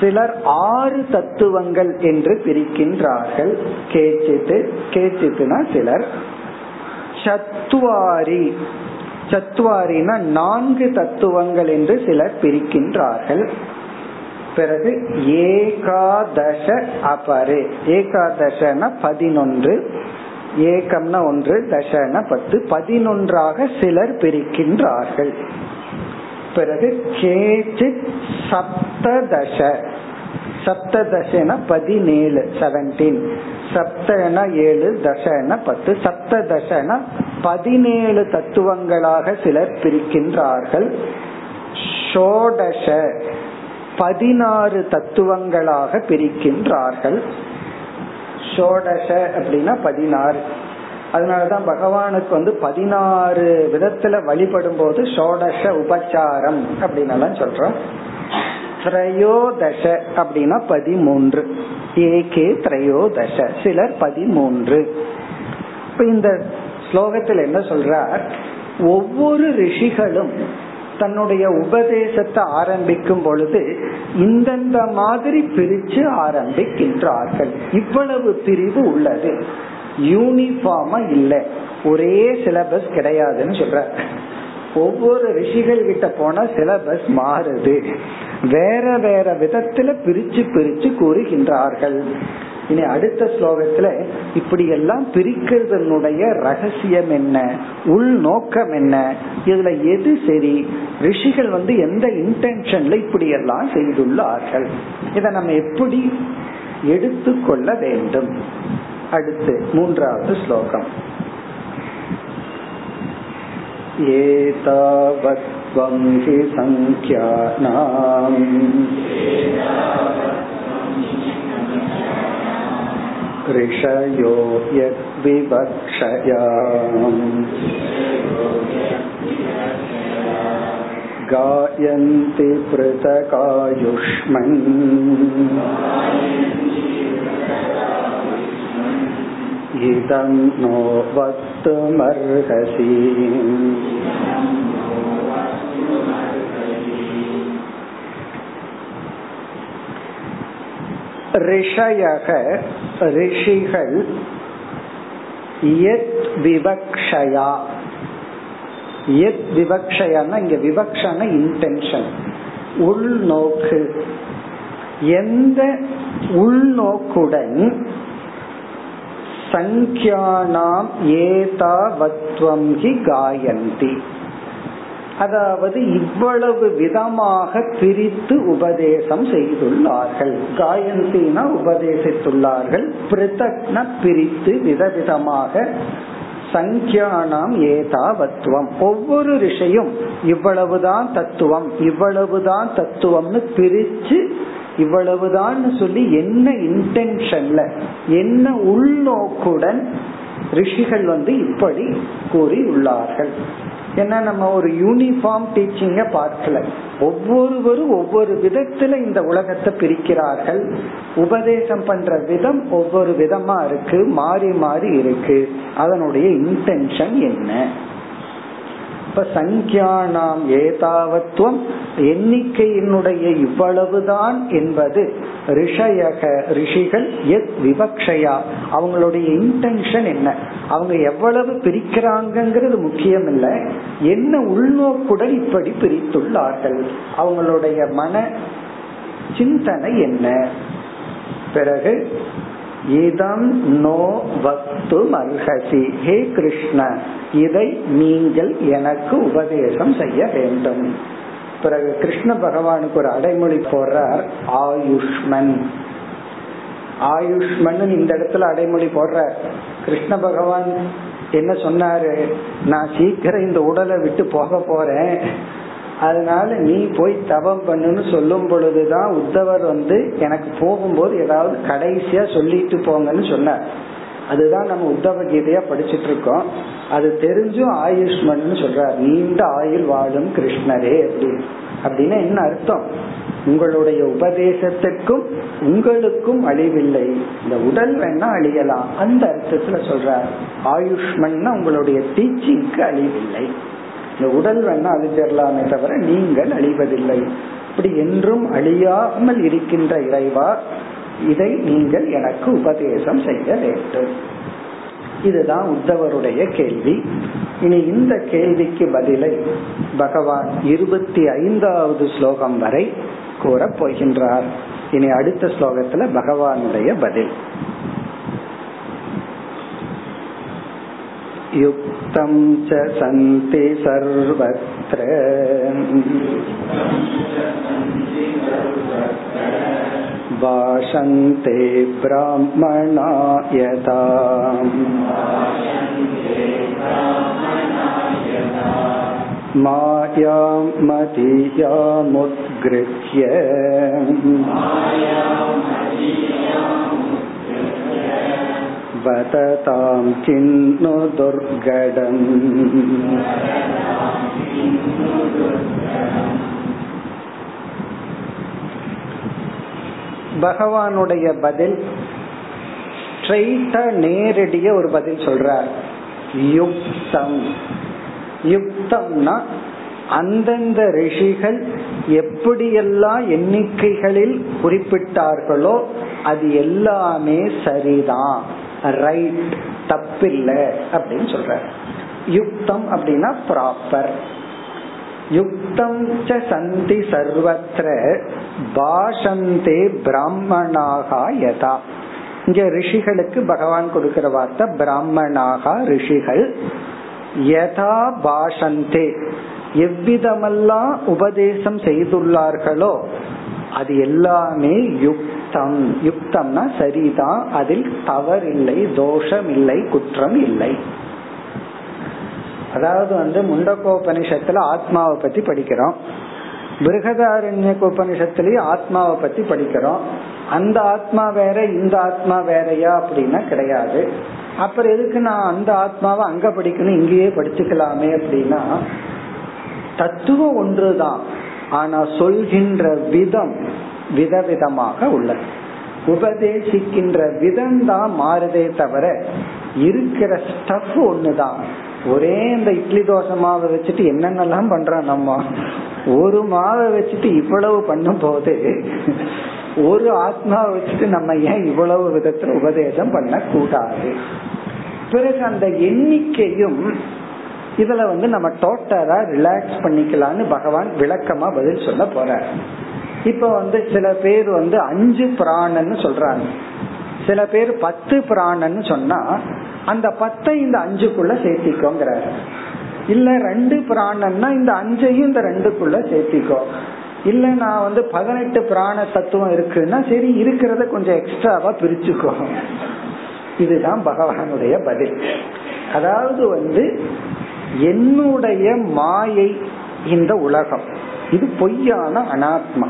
சிலர் ஆறு தத்துவங்கள் என்று பிரிக்கின்றார்கள். கேச்சித்து கேச்சித்துனா சிலர் சத்துவாரி. சத்துவாரினா நான்கு தத்துவங்கள் என்று சிலர் பிரிக்கின்றார்கள். பிறகு ஏகாதச அபரே. ஏகாதசன பதினொன்று ஏகம்னா ஒன்று தசன பத்து. பதினொன்றாக சிலர் பிரிக்கின்றார்கள். பிறகு கேச்சித் சப்ததச. சப்ததசனா பதினேழு செவன்டீன் சப்தன ஏழு தசனா பத்து. சப்ததசன பதினேழு தத்துவங்களாக சிலர் பிரிக்கின்றார்கள். ஷோடச பதினாறு தத்துவங்களாக பிரிக்கின்றார்கள். ஷோடச அப்படின்னா பதினாறு. அதனாலதான் பகவானுக்கு வந்து பதினாறு விதத்துல வழிபடும் போது ஷோடச உபச்சாரம் அப்படின்னு சொல்றோம். திரையோதச அப்படின்னா பதிமூன்று. ஏகே திரையோதச சிலர் பதிமூன்று. இப்ப இந்த ஸ்லோகத்தில் என்ன சொல்றார்? ஒவ்வொரு ரிஷிகளும் தன்னுடைய உபதேசத்தை ஆரம்பிக்கும் பொழுது இந்தந்த மாதிரி பிரிச்சு ஆரம்பிக்கின்றார்கள். இவ்வளவு பிரிவு உள்ளது. யூனிஃபார்மா இல்ல. ஒரே சிலபஸ் கிடையாதுன்னு சொல்ற. ஒவ்வொரு ரிஷிகள் கிட்ட போனா சிலபஸ் மாறுது. வேற வேற விதத்துல பிரிச்சு பிரிச்சு கூறுகின்றார்கள். இனி அடுத்த ஸ்லோகத்துல இப்படி எல்லாம் பிரிக்கிறதனுடைய ரகசியம் என்ன? உள் நோக்கம் என்ன? இதுல எது சரி? ரிஷிகள் வந்து எந்த இன்டென்ஷன்ல இப்படி எல்லாம் செய்துள்ளார்கள்? இதை நம்ம எப்படி எடுத்துக்கொள்ள வேண்டும்? அடுத்து மூன்றாவது ஸ்லோகம் एतावत्त्वं हि सङ्ख्यानाम् ऋषयो यद्विवक्षया गायन्ति पृथकायुष्मन् इदं नो वक्तुमर्हसि ரிஷயக ரிஷிகள் எத் விவக்ஷயா எத் விவக்ஷயன்னா இங்க விவக்ஷன இன்டென்ஷன் உள்நோக்கு எந்த உள்நோக்குடன் சங்கியானாம் ஏதாவத்வம் ஹி காயந்தி. அதாவது இவ்வளவு விதமாக பிரித்து உபதேசம் செய்துள்ளார்கள். காயந்தினா உபதேசித்துள்ளார்கள். பிரித்தக்ன பிரித்து விதவிதமாக சங்கியானாம் ஏதாவத்துவம் ஒவ்வொரு ரிஷையும் இவ்வளவுதான் தத்துவம் இவ்வளவுதான் தத்துவம்னு பிரிச்சு இவ்வளவுதான் சொல்லி என்ன இன்டென்ஷன்ல என்ன உள்நோக்குடன் ரிஷிகள் வந்து இப்படி கூறி உள்ளார்கள் ஏன்னா நம்ம ஒரு யூனிஃபார்ம் டீச்சிங்க பார்க்கல. ஒவ்வொருவரும் ஒவ்வொரு விதத்துல இந்த உலகத்தை பிரிக்கிறார்கள். உபதேசம் பண்ற விதம் ஒவ்வொரு விதமா இருக்கு மாறி மாறி இருக்கு. அதனுடைய இன்டென்ஷன் என்ன? இப்ப சங்கியானாம் ஏதாவத்துவம் எண்ணிக்கையினுடைய இவ்வளவுதான் என்பது ரிஷயக ரிஷிகள் எத் விவக்ஷயா. அவங்களுடைய இன்டென்ஷன் என்ன? அவங்க எவ்வளவு பிரிக்கிறாங்கிறது முக்கியம் இல்லை என்ன உள்நோக்குடன் இப்படி பிரித்துள்ளார்கள்? அவங்களுடைய மன சிந்தனை என்ன? பிறகு இதம் நோ வக்து மர்ஹசி ஹே கிருஷ்ண இதை நீங்கள் எனக்கு உபதேசம் செய்ய வேண்டும். பிறகு கிருஷ்ண பகவானுக்கு ஒரு அடைமொழி போடுறார் ஆயுஷ்மன். ஆயுஷ்மன் இந்த இடத்துல அடைமொழி போடுற கிருஷ்ண பகவான் என்ன சொன்னாரு? நான் சீக்கிரம் இந்த உடலை விட்டு போக போறேன். அதனால நீ போய் தவம் பண்ணுன்னு சொல்லும் பொழுதுதான் உத்தவர் வந்து எனக்கு போகும்போது ஏதாவது கடைசியா சொல்லிட்டு போங்கன்னு சொன்னார். அதுதான் நம்ம உத்தவ கீதையா படிச்சிட்டு இருக்கோம் அது தெரிஞ்சும் ஆயுஷ்மன் சொல்றார். நீண்ட ஆயுள் வாழும் கிருஷ்ணரே அப்படின்னு அப்படின்னா என்ன அர்த்தம்? உங்களுடைய உபதேசத்துக்கும் உங்களுக்கும் அழிவில்லை. இந்த உடல் வேணா அழியலாம். அந்த அர்த்தத்துல சொல்றார். ஆயுஷ்மன்னா உங்களுடைய டீச்சிங்க்கு அழிவில்லை. இந்த உடல் வேணா அழிஞ்சிடலாமே தவிர நீங்கள் அழிவதில்லை. இப்படி என்றும் அழியாமல் இருக்கின்ற இறைவா இதை நீங்கள் எனக்கு உபதேசம் செய்ய வேண்டும் இதுதான் உத்தவருடைய கேள்வி இனி இந்த கேள்விக்கு பதிலை பகவான் இருபத்தி ஐந்தாவது ஸ்லோகம் வரை கூற போகின்றார் இனி அடுத்த ஸ்லோகத்துல பகவானுடைய பதில் युक्तं च सन्ति सर्वत्र भाषन्ते ब्राह्मणा यथा मायां मदीयामुद्गृह्य वदतां किन्नु दुर्गडम्। பகவானுடைய பதில் ஸ்ட்ரெயிட்டா நேரடிய ஒரு பதில் சொல்றார். யுக்தம். யுக்தம்னா அந்தந்த ரிஷிகள் எப்படியெல்லாம் எண்ணிக்கைகளில் குறிப்பிட்டார்களோ அது எல்லாமே சரிதான். ரைட் தப்பில்லை அப்படின்னு சொல்ற யுக்தம் அப்படின்னா ப்ராப்பர் யுக்தம் ச சந்தி சர்வத்திர பாஷந்தே பிராமணாக யதா. இங்க ரிஷிகளுக்கு பகவான் கொடுக்கிற வார்த்தை பிராமணாக ரிஷிகள். யதா பாஷந்தே. எவ்விதமெல்லாம் உபதேசம் செய்துள்ளார்களோ அது எல்லாமே யுக்தம். யுக்தம்னா சரிதான் அதில் தவறில்லை தோஷம் இல்லை குற்றம் இல்லை அதாவது வந்து முண்டக்கோபனிஷத்துல ஆத்மாவை பத்தி படிக்கிறோம். பிருகதாரண்ய உபனிஷத்துலயும் ஆத்மாவை பத்தி படிக்கிறோம். அந்த ஆத்மா வேற இந்த ஆத்மா வேறையா அப்படின்னா கிடையாது. அப்புறம் எதுக்கு நான் அந்த ஆத்மாவை அங்க படிக்கணும் இங்கேயே படிச்சுக்கலாமே அப்படின்னா தத்துவம் ஒன்றுதான். ஆனா சொல்கின்ற விதம் விதவிதமாக உள்ளது. உபதேசிக்கின்ற விதம் தான் மாறுதே தவிர இருக்கிற ஸ்டஃப் ஒண்ணுதான். ஒரே இந்த இட்லி தோசை மாவை வச்சுட்டு என்னென்னலாம் பண்றோம் நம்ம? ஒரு மாவை வச்சுட்டு இவ்வளவு பண்ணும் போது ஒரு ஆத்மாவை வச்சுட்டு நம்ம ஏன் இவ்வளவு விதத்துல உபதேசம் பண்ண கூடாது பிறகு அந்த எண்ணிக்கையும் இதுல வந்து நம்ம டோட்டலா ரிலாக்ஸ் பண்ணிக்கலாம்னு பகவான் விளக்கமா பதில் சொல்ல போற இப்ப வந்து சில பேர் வந்து அஞ்சு பிராணன்னு சொல்றாங்க. சில பேர் பத்து பிராணன்னு சொன்னா அந்த பத்தை இந்த அஞ்சுக்குள்ள சேர்த்திக்கோங்கிற இல்ல ரெண்டு பிராணன்னா இந்த அஞ்சையும் இந்த ரெண்டுக்குள்ள சேர்த்திக்கோ. இல்ல நான் வந்து பதினெட்டு பிராண தத்துவம் இருக்குன்னா சரி இருக்கிறத கொஞ்சம் எக்ஸ்ட்ராவா பிரிச்சுக்கோ. இதுதான் பகவானுடைய பதில். அதாவது வந்து என்னுடைய மாயை இந்த உலகம். இது பொய்யான அனாத்மா.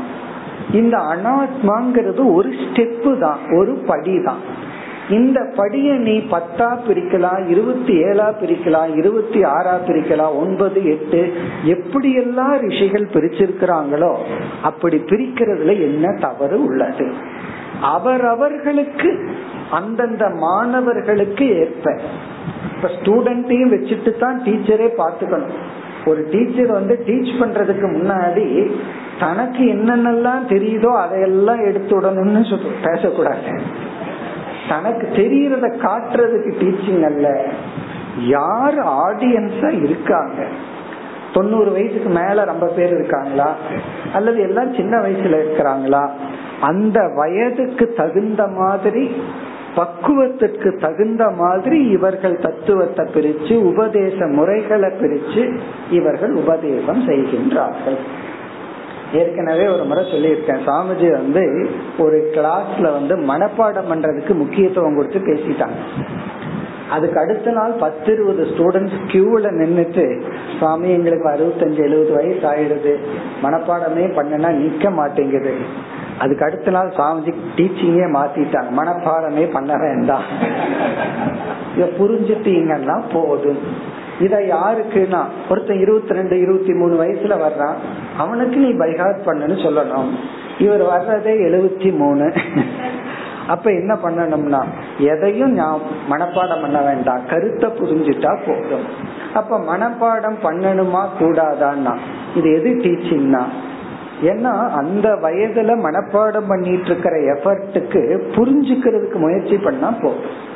இந்த அனாத்மாங்கிறது ஒரு ஸ்டெப்பு தான் ஒரு படி தான் இந்த படியை நீ பத்தா பிரிக்கலாம் இருபத்தி ஏழா பிரிக்கலாம் இருபத்தி ஆறா பிரிக்கலாம் ஒன்பது எட்டு எப்படியெல்லாம் ரிஷிகள் பிரிச்சிருக்கிறாங்களோ அப்படி பிரிக்கிறதுல என்ன தவறு உள்ளது? அவரவர்களுக்கு அந்தந்த மாணவர்களுக்கு ஏற்ப இப்ப ஸ்டூடெண்ட்டையும் வச்சுட்டு தான் டீச்சரே பார்த்துக்கணும். ஒரு டீச்சர் வந்து டீச் பண்றதுக்கு முன்னாடி தனக்கு என்னென்னலாம் தெரியுதோ அதையெல்லாம் எடுத்து விடணும்னு பேசக்கூடாது. தனக்கு தெரியறத காட்டுறதுக்கு டீச்சிங் அல்ல. யார் ஆடியன்ஸா இருக்காங்க? தொண்ணூறு வயசுக்கு மேல ரொம்ப பேர் இருக்காங்களா? அல்லது எல்லாம் சின்ன வயசுல இருக்கிறாங்களா? அந்த வயதுக்கு தகுந்த மாதிரி பக்குவத்துக்கு தகுந்த மாதிரி இவர்கள் தத்துவத்தை பிரிச்சு உபதேச முறைகளை பிரிச்சு இவர்கள் உபதேசம் செய்கின்றார்கள். ஏற்கனவே ஒரு முறை சொல்லியிருக்கேன். சாமிஜி வந்து ஒரு கிளாஸ்ல வந்து மனப்பாடம் பண்றதுக்கு முக்கியத்துவம் கொடுத்து பேசிட்டாங்க. அதுக்கு அடுத்த நாள் பத்து இருபது ஸ்டூடெண்ட்ஸ் கியூல நின்றுட்டு சுவாமி எங்களுக்கு அறுபத்தஞ்சு எழுபது வயசு ஆயிடுது. மனப்பாடமே பண்ணனா நிக்க மாட்டேங்குது. அதுக்கு அடுத்த நாள் சாமிஜி டீச்சிங்கே மாத்திட்டாங்க. மனப்பாடமே பண்ண வேண்டாம். இத புரிஞ்சுட்டீங்கன்னா போதும். இத யாருக்குன்னா ஒருத்தன் இருபத்தி ரெண்டு இருபத்தி மூணு வயசுல வர்றான். அவனுக்கு நீ பைகாட் பண்ணுன்னு சொல்லணும். இவர் வர்றதே எழுபத்தி மூணு அப்ப என்ன பண்ணணும்னா எதையும் நான் மனப்பாடம் பண்ண வேண்டாம். கருத்தை புரிஞ்சுட்டா போதும். அப்ப மனப்பாடம் பண்ணணுமா கூடாதான்னா இது எது டீச்சிங்னா ஏன்னா அந்த வயதுல மனப்பாடம் பண்ணிட்டு இருக்கிற எஃபர்ட்டுக்கு புரிஞ்சுக்கிறதுக்கு முயற்சி பண்ணா போதும்.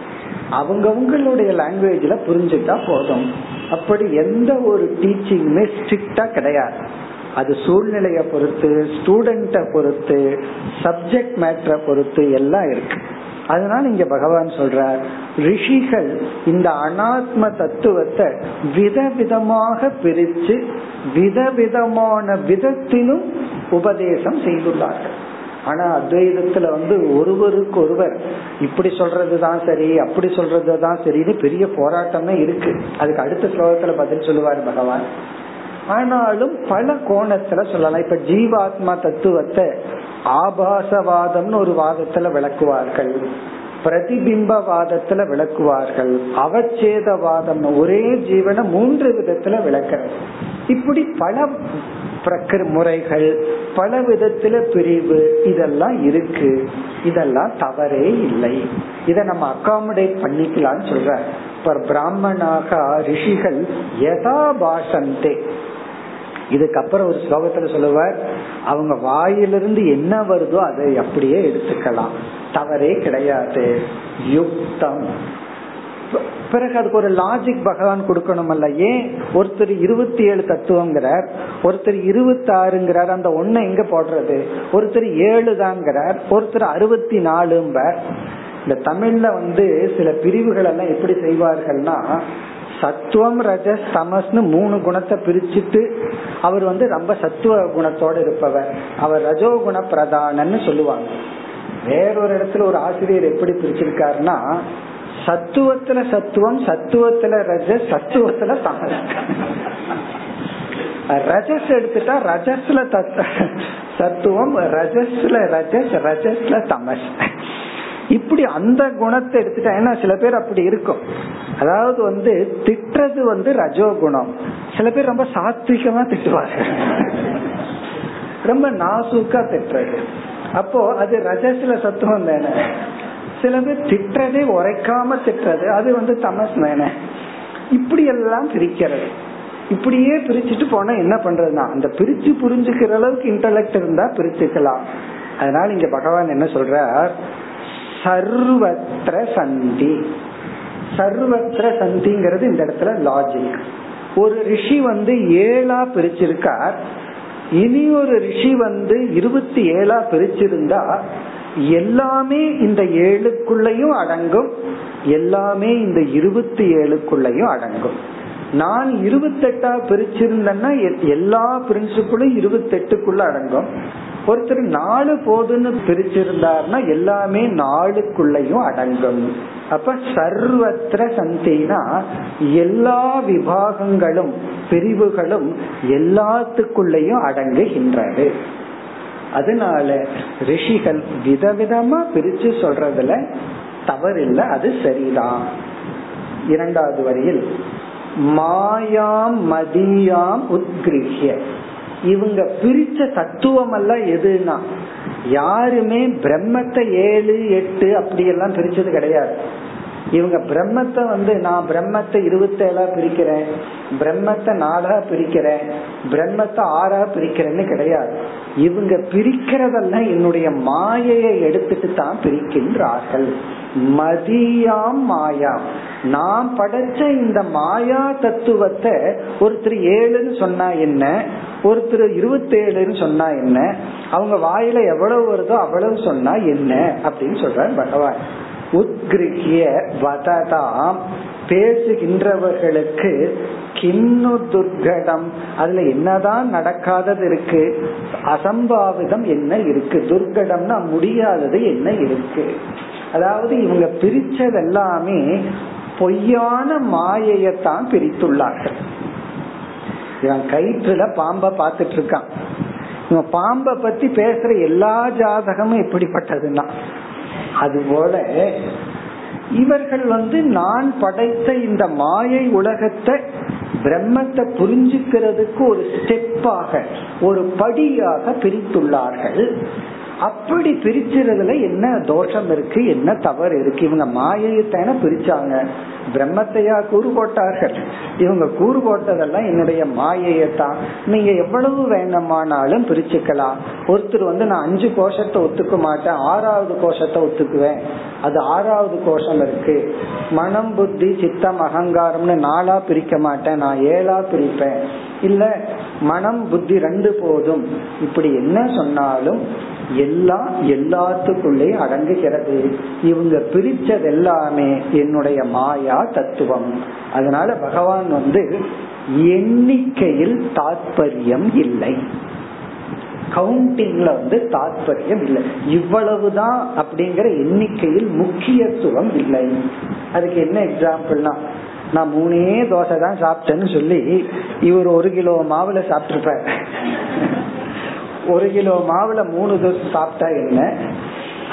அவங்கவுங்களுடைய லாங்குவேஜ்ல புரிஞ்சுட்டா போதும். அப்படி எந்த ஒரு டீச்சிங்குமே ஸ்ட்ரிக்டா கிடையாது. அது சூழ்நிலைய பொறுத்து ஸ்டூடெண்ட பொறுத்து சப்ஜெக்ட் மேட்டரை பொறுத்து எல்லாம் இருக்கு. அதனால இங்க பகவான் சொல்றார் ரிஷிகள் இந்த அனாத்ம தத்துவத்தை விதவிதமாக பிரிச்சு விதவிதமான விதத்திலும் உபதேசம் செய்துள்ளார்கள். ஆனா அத்வைதத்துல வந்து ஒருவருக்கு ஒருவர் இப்படி சொல்றதுதான் சரி அப்படி சொல்றதுதான் சரின்னு பெரிய போராட்டமே இருக்கு. அதுக்கு அடுத்த ஸ்லோகத்துல பதில் சொல்லுவார் பகவான். ஆனாலும் பல கோணத்துல சொல்லலாம். இப்ப ஜீவாத்மா தத்துவத்தை ஆபாசவாதம்னு ஒரு வாதத்துல விளக்குவார்கள். பிரதிபிம்பவாதத்துல விளக்குவார்கள். அவச்சேதவாதம் ஒரே ஜீவனை மூன்று விதத்துல விளக்கிறது. இப்படி பல பிரக்கர் முறைகள் பல விதத்துல பிரிவு இதெல்லாம் இருக்கு. இதெல்லாம் தவறே இல்லை. இத நம்ம அகாமடேட் பண்ணிக்கலாம்னு சொல்ற. இப்ப பிராமணாக ரிஷிகள் யதா பாஷந்தே. இதுக்கப்புறம் ஒரு ஸ்லோகத்துல சொல்லுவார் அவங்க வாயிலிருந்து என்ன வருதோ அதை அப்படியே எடுத்துக்கலாம். தவறே கிடையாது. யுக்தம். பிறகு அதுக்கு ஒரு லாஜிக் பகவான் கொடுக்கணும் அல்ல ஏன்? ஒருத்தர் இருபத்தி ஏழு தத்துவங்கிறார் ஒருத்தர் இருபத்தி ஆறுங்கிறார் அந்த ஒண்ணு எங்க போடுறது? ஒருத்தர் ஏழு தாங்கிறார் ஒருத்தர் அறுபத்தி நாலுங்கிறார் இந்த தமிழ்ல வந்து சில பிரிவுகள் எல்லாம் எப்படி செய்வார்கள்னா சத்துவம் ரஜஸ் தமஸ்னு மூணு குணத்தை பிரிச்சுட்டு அவர் வந்து ரொம்ப சத்துவ குணத்தோட இருப்பவர். அவர் ரஜோ குண பிரதானன்னு சொல்லுவாங்க. வேறொரு இடத்துல ஒரு ஆசிரியர் எப்படி பிரிச்சிருக்காருன்னா சத்துவத்துல சத்துவம் சத்துவத்துல ரஜஸ் சத்துவத்துல தமஸ் ரஜஸ் எடுத்துட்டா ரஜஸ்ல சத்துவம் ரஜஸ்ல ரஜஸ் ரஜஸ்ல தமஸ். இப்படி அந்த குணத்தை எடுத்துட்டா ஏன்னா சில பேர் அப்படி இருக்கும். அதாவது வந்து திட்டுறது வந்து ரஜோ குணம் சில பேர் ரொம்ப சாத்விகமா திட்டுவாங்க. ரொம்ப நாசூக்கா திட்டுறது. அப்போ அது ரஜஸ்ல சத்துவம் தானே? சில பேர் திட்டுறதே உரைக்காம திட்டுறது அது வந்து தமஸ் தானே இப்படி எல்லாம் பிரிக்கிறது. இப்படியே பிரிச்சுட்டு போனா என்ன பண்றதுன்னா அந்த பிரிச்சு புரிஞ்சுக்கிற அளவுக்கு இன்டலெக்ட் இருந்தா பிரிச்சுக்கலாம் அதனால இங்க பகவான் என்ன சொல்றார்? சர்வத்திர சந்தி. சர்வத்திர சந்திங்கிறது இந்த இடத்துல லாஜிக் ஒரு ரிஷி வந்து ஏழா பிரிச்சிருக்கார். இனி ஒரு ரிஷி வந்து இருபத்தி ஏழா பிரிச்சிருந்தா எல்லாமே இந்த ஏழுக்குள்ளையும் அடங்கும். எல்லாமே இந்த இருபத்தி ஏழுக்குள்ளையும் அடங்கும். நான் இருபத்தெட்டா பிரிச்சிருந்தேன்னா எல்லா பிரின்சிபிளும் இருபத்தெட்டுக்குள்ள அடங்கும். ஒருத்தர் நாலு போதுன்னு பிரிச்சிருந்தார்னா எல்லாமே நாளுக்குள்ளையும் அடங்கும். அப்ப சர்வத்திர சந்தினா எல்லா விபாகங்களும் பிரிவுகளும் எல்லாத்துக்குள்ளேயும் அடங்குகின்றது. அதனால ரிஷிகள் விதவிதமா பிரிச்சு சொல்றதுல தவறில்லை அது சரிதான். இரண்டாவது வரியில் மாயாம் மதியாம் உத்கிரிய இவங்க பிரிச்ச தத்துவம் எல்லாம் எதுனா யாருமே பிரம்மத்தை ஏழு எட்டு அப்படி எல்லாம் பிரிச்சது கிடையாது. இவங்க பிரம்மத்தை வந்து நான் பிரம்மத்தை இருபத்தேழா பிரிக்கிறேன் பிரம்மத்தை நாலா பிரிக்கிறேன் பிரம்மத்தை ஆறா பிரிக்கிறேன்னு கிடையாது. இவங்க பிரிக்கிறதெல்லாம் என்னுடைய மாயையை எடுத்துட்டு தான் பிரிக்கின்றார்கள். மதியாம் மாயாம். நான் படைச்ச இந்த மாயா தத்துவத்தை ஒருத்தர் ஏழுன்னு சொன்னா என்ன? ஒருத்தர் இருபத்தேழுன்னு சொன்னா என்ன? அவங்க வாயில எவ்வளவு வருதோ அவ்வளவு சொன்னா என்ன? அப்படின்னு சொல்றார் பகவான். உத்கிரிய வததாம். பேசுகின்றவர்களுக்கு கிண்ணு துர்கடம் அதுல என்னதான் நடக்காதது இருக்கு? அசம்பாவிதம் என்ன இருக்கு? துர்கடம்னா முடியாதது என்ன இருக்கு? அதாவது இவங்க பிரிச்சதெல்லாமே பொய்யான மாயையத்தான் பிரித்துள்ளார்கள். இவன் கயிற்றுல பாம்ப பாத்துட்டு இருக்கான் இவன் பாம்ப பத்தி பேசுற எல்லா ஜாதகமும் எப்படிப்பட்டதுன்னா அதுபோல இவர்கள் வந்து நான் படைத்த இந்த மாயை உலகத்தை பிரம்மத்தை புரிஞ்சுக்கிறதுக்கு ஒரு ஸ்டெப்பாக ஒரு படியாக பிரித்துள்ளார்கள். அப்படி பிரிச்சுறதுல என்ன தோஷம் இருக்கு என்ன தவறு இருக்கு? இவங்க மாயையத்தான பிரிச்சாங்க. பிரம்மத்தையா கூறு போட்டார்கள். இவங்க கூறு போட்டதெல்லாம் என்னுடைய மாயையை தான் நீங்க எவ்வளவு வேணுமானாலும் பிரிச்சுக்கலாம். ஒருத்தர் வந்து நான் அஞ்சு கோஷத்தை ஒத்துக்க மாட்டேன் ஆறாவது கோஷத்தை ஒத்துக்குவேன். அது ஆறாவது கோஷம் இருக்கு. மனம் புத்தி சித்தம் அகங்காரம்னு நாளா பிரிக்க மாட்டேன் நான் ஏழா பிரிப்பேன். இல்ல மனம் புத்தி ரெண்டு போதும். இப்படி என்ன சொன்னாலும் எல்லாம் எல்லாத்துக்குள்ளே அடங்குகிறது. இவங்க பிரிச்சது எல்லாமே என்னுடைய மாயா. தத்துவம். அதனால பகவான் வந்து எண்ணிக்கையில் தாற்பயம் இல்லை. கவுண்டிங்ல வந்து தாற்பயம் இல்லை. இவ்வளவுதான் அப்படிங்கிற எண்ணிக்கையில் முக்கியத்துவம் இல்லை. அதுக்கு என்ன எக்ஸாம்பிள்னா நான் மூணே தோசை தான் சாப்பிட்டேன்னு சொல்லி இவர் ஒரு கிலோ மாவுல சாப்பிட்டுருப்பார். ஒரு கிலோ மாவுல மூணு தோசை சாப்பிட்டா என்ன?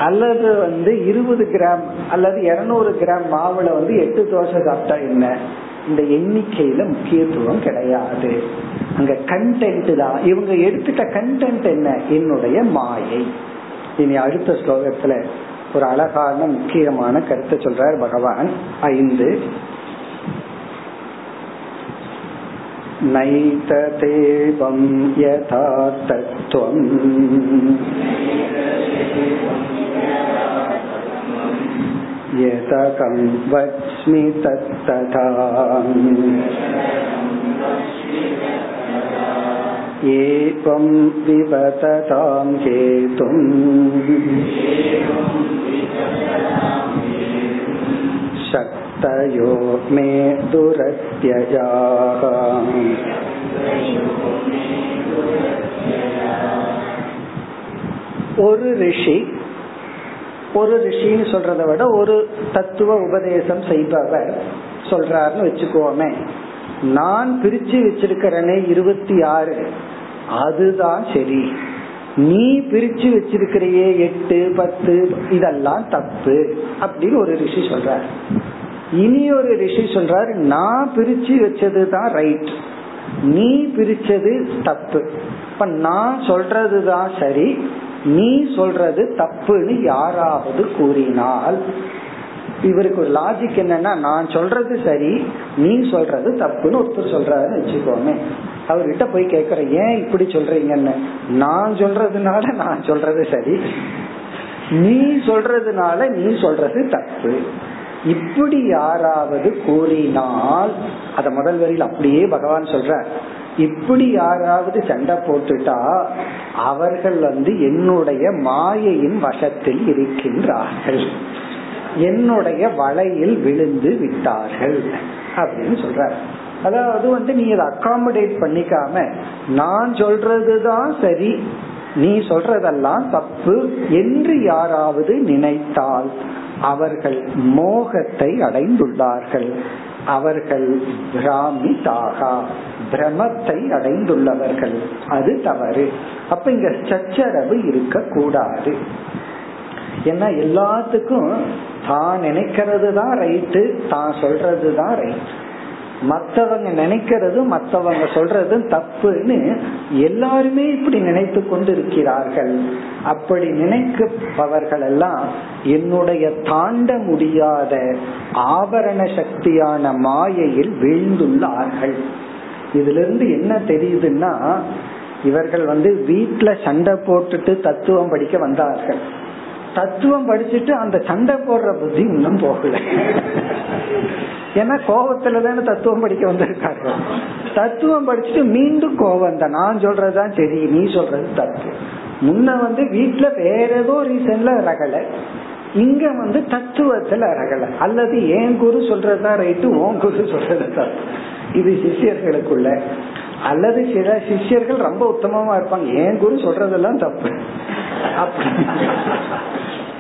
அல்லது வந்து இருபது கிராம் அல்லது இருநூறு கிராம் மாவுல வந்து எட்டு தோசை சாப்பிட்டா என்ன இந்த எண்ணிக்கையில முக்கியத்துவம் கிடையாது அங்க கண்டென்ட் தான் இவங்க எடுத்துட்ட கண்டென்ட் என்ன என்னுடைய மாயை இனி அடுத்த ஸ்லோகத்துல ஒரு அழகான முக்கியமான கருத்தை சொல்றார் பகவான் ஐந்து नैततेवं यथा तत्त्वम् यतकं वच्मि तत्तथा एवं विवततां हेतुम् शक्तयो मे दुरत्ययाः ஒரு ரிஷி ஒரு ரிஷின்னு சொல்றதை விட ஒரு தத்துவ உபதேசம் செய்பவர் சொல்றாருன்னு வச்சுக்கோமே. நான் பிரிச்சு வச்சிருக்கிறனே இருபத்தி ஆறு அதுதான் சரி. நீ பிரிச்சு வச்சிருக்கிறையே எட்டு பத்து இதெல்லாம் தப்பு அப்படின்னு ஒரு ரிஷி சொல்றாரு. இனி ஒரு ரிஷி சொல்றாரு நான் பிரிச்சு வச்சதுதான் ரைட் நீ பிரிச்சது தப்பு. இப்ப நான் சொல்றதுதான் சரி. நீ சொல்றது தப்புன்னு யாராவது கூறினால் இவருக்கு ஒரு லாஜிக் என்னன்னா நான் சொல்றது சரி நீ சொல்றது தப்புன்னு ஒருத்தர் சொல்றாருன்னு வச்சுக்கோமே. அவர்கிட்ட போய் கேக்குற ஏன் இப்படி சொல்றீங்கன்னு? நான் சொல்றதுனால நான் சொல்றது சரி. நீ சொல்றதுனால நீ சொல்றது தப்பு. இப்படி யாராவது கூறினால் அத முதல் வரியில் அப்படியே பகவான் சொல்ற இப்படி யாராவது சண்டை போட்டுட்டா அவர்கள் வந்து என்னுடைய மாயையின் வசத்தில் இருக்கின்றார்கள். என்னுடைய வலையில் விழுந்து விட்டார்கள் அப்படின்னு சொல்ற அதாவது வந்து நீ அதை அகாமடேட் பண்ணிக்காம நான் சொல்றதுதான் சரி நீ சொல்றதெல்லாம் தப்பு என்று யாராவது நினைத்தால் அவர்கள் மோகத்தை அடைந்துள்ளார்கள். அவர்கள் பிராமிதாகா பிரமத்தை அடைந்துள்ளவர்கள். அது தவறு. அப்ப இங்க சச்சரவு இருக்க கூடாது ஏன்னா எல்லாத்துக்கும் தான் நினைக்கிறது தான் ரைட்டு தான் சொல்றது தான் ரைட் மற்றவங்க நினைக்கிறதும் மற்றவங்க சொல்றதும் தப்புன்னு எல்லாருமே இப்படி நினைத்து கொண்டு இருக்கிறார்கள் அப்படி நினைக்கப்பவர்கள் எல்லாம் என்னுடைய தாண்ட முடியாத ஆபரண சக்தியான மாயையில் வீழ்ந்துள்ளார்கள். இதுல இருந்து என்ன தெரியுதுன்னா இவர்கள் வந்து வீட்டுல சண்டை போட்டுட்டு தத்துவம் படிக்க வந்தார்கள். தத்துவம் படிச்சுட்டு அந்த சண்டை போடுற புத்தி இன்னும் போகல. ஏன்னா கோபத்துல தானே தத்துவம் படிக்க வந்திருக்காரு. தத்துவம் படிச்சுட்டு மீண்டும் கோபம் தான். நான் சொல்றதுதான் சரி நீ சொல்றது தப்பு. முன்ன வந்து வீட்டுல வேற ஏதோ ரீசன்ல ரகல இங்க வந்து தத்துவத்துல ரகல அல்லது ஏன் குரு சொல்றதுதான் ரைட்டு ஓன் குரு சொல்றது தப்பு. இது சிஷியர்களுக்குள்ள. அல்லது சில சிஷியர்கள் ரொம்ப உத்தமமா இருப்பாங்க. ஏன் குரு சொல்றதெல்லாம் தப்பு. அப்படி.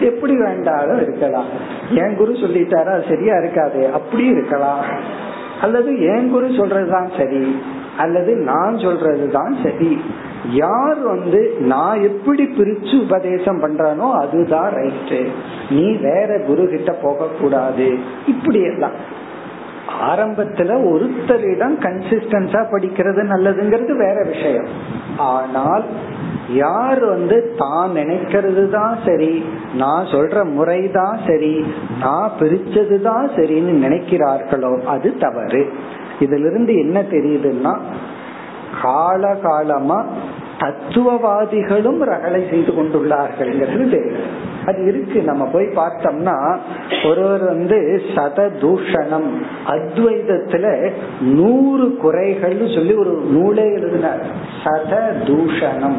எப்படி வேண்டாலும் இருக்கலாம். என் குரு சொல்லிட்டாரா சரியா இருக்காது அப்படி இருக்கலாம். அல்லது என் குரு சொல்றதுதான் சரி. அல்லது நான் சொல்றதுதான் சரி. யார் வந்து நான் எப்படி பிரிச்சு உபதேசம் பண்றானோ அதுதான் ரைட்டு நீ வேற குரு கிட்ட போக கூடாது இப்படி எல்லாம் ஆரம்பத்துல ஒருத்தரிடம் கன்சிஸ்டன்ஸா படிக்கிறது நல்லதுங்கிறது வேற விஷயம். ஆனால் யார் வந்து தான் நினைக்கிறது தான் சரி நான் சொல்ற முறைதான் சரி நான் பிரிச்சது தான் சரின்னு நினைக்கிறார்களோ அது தவறு. இதுல இருந்து என்ன தெரியுதுன்னா காலகாலமா தத்துவவாதிகளும் ரகளை செய்து கொண்டுள்ளார்கள் தெரியும். அது இருக்கு. நம்ம போய் பார்த்தோம்னா ஒருவர் வந்து சத தூஷணம் அத்வைதத்துல நூறு குறைகள்னு சொல்லி ஒரு நூலே எழுதினார். சத தூஷணம்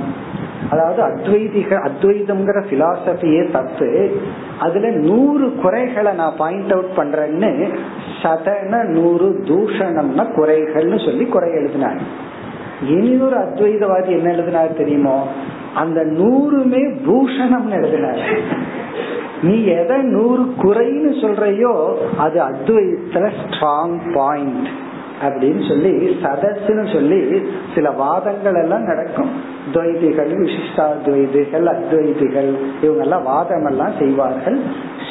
அதாவது அத்வைதிக அத்வைதம்ங்கிற பிலாசபியே தப்பு. அதுல நூறு குறைகளை நான் பாயிண்ட் அவுட் பண்றேன்னு சதன நூறு தூஷணம்னா குறைகள்னு சொல்லி குறை எழுதினார். இனி ஒரு அத்வைதவாதி என்ன எழுதினார் தெரியுமோ? அந்த நூறுமே பூஷணம்னு எழுதினார். நீ எதை நூறு குறைன்னு சொல்றையோ அது அத்வைத்துல ஸ்ட்ராங் பாயிண்ட் அப்படின்னு சொல்லி சதஸ்ன்னு சொல்லி சில வாதங்கள் எல்லாம் நடக்கும். துவைதிகள் விசிஷ்டாத்வைதிகள் அத்வைதிகள் இவங்க எல்லாம் வாதம் எல்லாம் செய்வார்கள்.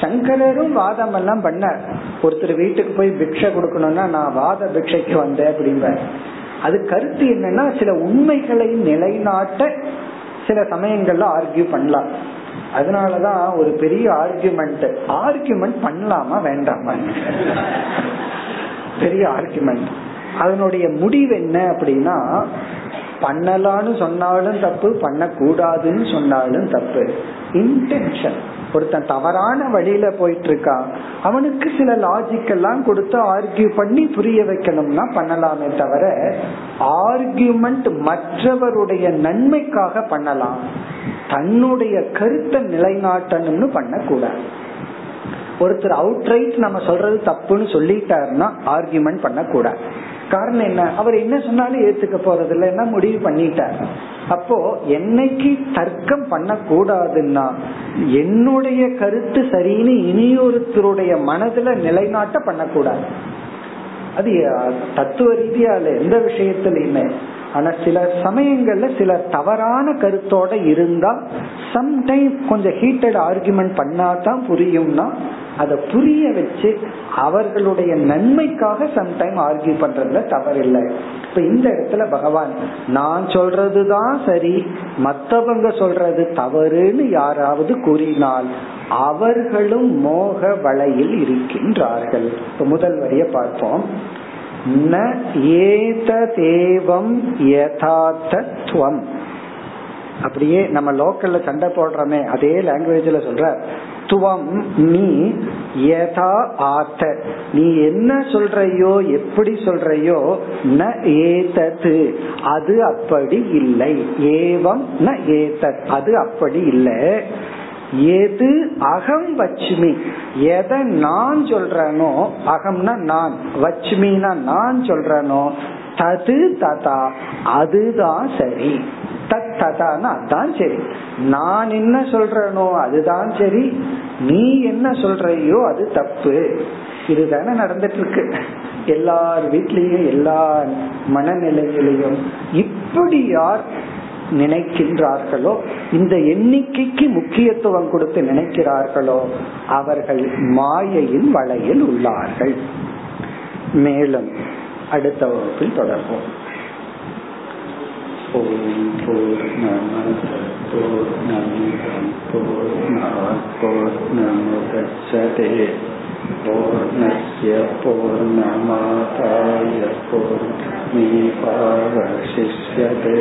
சங்கரரும் வாதம் எல்லாம் பண்ணார். ஒருத்தர் வீட்டுக்கு போய் பிக்ஷை கொடுக்கணும்னா நான் வாத பிக்ஷைக்கு வந்தேன் அப்படிம்ப அது கருத்து என்னன்னா சில உண்மைகளை நிலைநாட்ட சில சமயங்கள்ல ஆர்கியூ பண்ணலாம். அதனாலதான் ஒரு பெரிய ஆர்கியூமெண்ட் ஆர்கியூமெண்ட் பண்ணலாமா வேண்டாமா? பெரிய ஆர்கியூமெண்ட் அதனுடைய முடிவு என்ன அப்படின்னா பண்ணலான்னு சொன்னாலும் தப்பு பண்ணக்கூடாதுன்னு சொன்னாலும் தப்பு. இன்டென்ஷன் ஒருத்தன் தவறான வழியில போயிட்டு இருக்கான் அவனுக்கு சில லாஜிக் எல்லாம் கொடுத்து ஆர்கியூ பண்ணி புரிய வைக்கணும்னா பண்ணலாமே தவிர ஆர்கியூமெண்ட் மற்றவருடைய நன்மைக்காக பண்ணலாம். தன்னுடைய கருத்தை நிலைநாட்டணும்னு பண்ணக்கூடாது. ஒருத்தர் அவுட் ரைட் நம்ம சொல்றது தப்புன்னு சொல்லிட்டாருன்னா ஆர்கியூமெண்ட் பண்ணக்கூடாது. காரணம் என்ன? அவர் என்ன சொன்னாலும் ஏத்துக்க போறது இல்லை என்ன முடிவு பண்ணிட்டார்? அப்போ என்னைக்கு தர்க்கம் பண்ண கூடாதுன்னா என்னுடைய கருத்து சரின்னு இனியொருத்தருடைய மனதுல நிலைநாட்ட பண்ணக்கூடாது. அது தத்துவ ரீதியா எந்த விஷயத்திலயுமே ஆனா சில சமயங்கள்ல சில தவறான கருத்தோட இருந்தா சம்டைம் கொஞ்சம் ஹீட்டட் ஆர்குமெண்ட் பண்ணாதான் புரியும்னா அதை புரிய வச்சு அவர்களுடைய நன்மைக்காக சம்டைம் ஆர்கியூ பண்றதுல தவறில்லை. இப்ப இந்த இடத்துல பகவான் நான் சொல்றதுதான் சரி மத்தவங்க சொல்றது தவறுன்னு யாராவது கூறினால் அவர்களும் மோக வலையில் இருக்கின்றார்கள். இப்ப முதல் வரிய பார்ப்போம். ந ஏதேவம் யதார்த்தத்துவம் அப்படியே நம்ம லோக்கல்ல சண்டை போடுறோமே அதே லாங்குவேஜ்ல சொல்ற துவம் நீ யதா ஆத்த. நீ என்ன சொல்றையோ எப்படி சொல்றையோ ந ஏதது. அது அப்படி இல்லை. ஏவம் ந ஏதத். அது அப்படி இல்லை. எது அகம் வச்சுமி? எதை நான் சொல்றனோ அகம்னா நான் வச்சுமினா நான் சொல்றனோ தது ததா அதுதான் சரி. தத் ததான்னு அதான் சரி. நான் என்ன சொல்றனோ அதுதான் சரி. நீ என்ன சொல்றையோ அது தப்பு. இதுதானே நடந்துட்டு இருக்கு எல்லார் வீட்லயும் எல்லா மனநிலையிலையும். இப்படி யார் நினைக்கின்றார்களோ இந்த எண்ணிக்கைக்கு முக்கியத்துவம் கொடுத்து நினைக்கிறார்களோ அவர்கள் மாயையின் வலையில் உள்ளார்கள். மேலும் அடுத்த வகுப்பில் தொடர்போம் ஓம் பூர்ணமபூர்ணமிதம்பூர்ணாபூர்ணமுதச்சதே பூர்ணஸ்ய பூர்ணமாதாய பூர்ணமேவாவசிஷ்யதே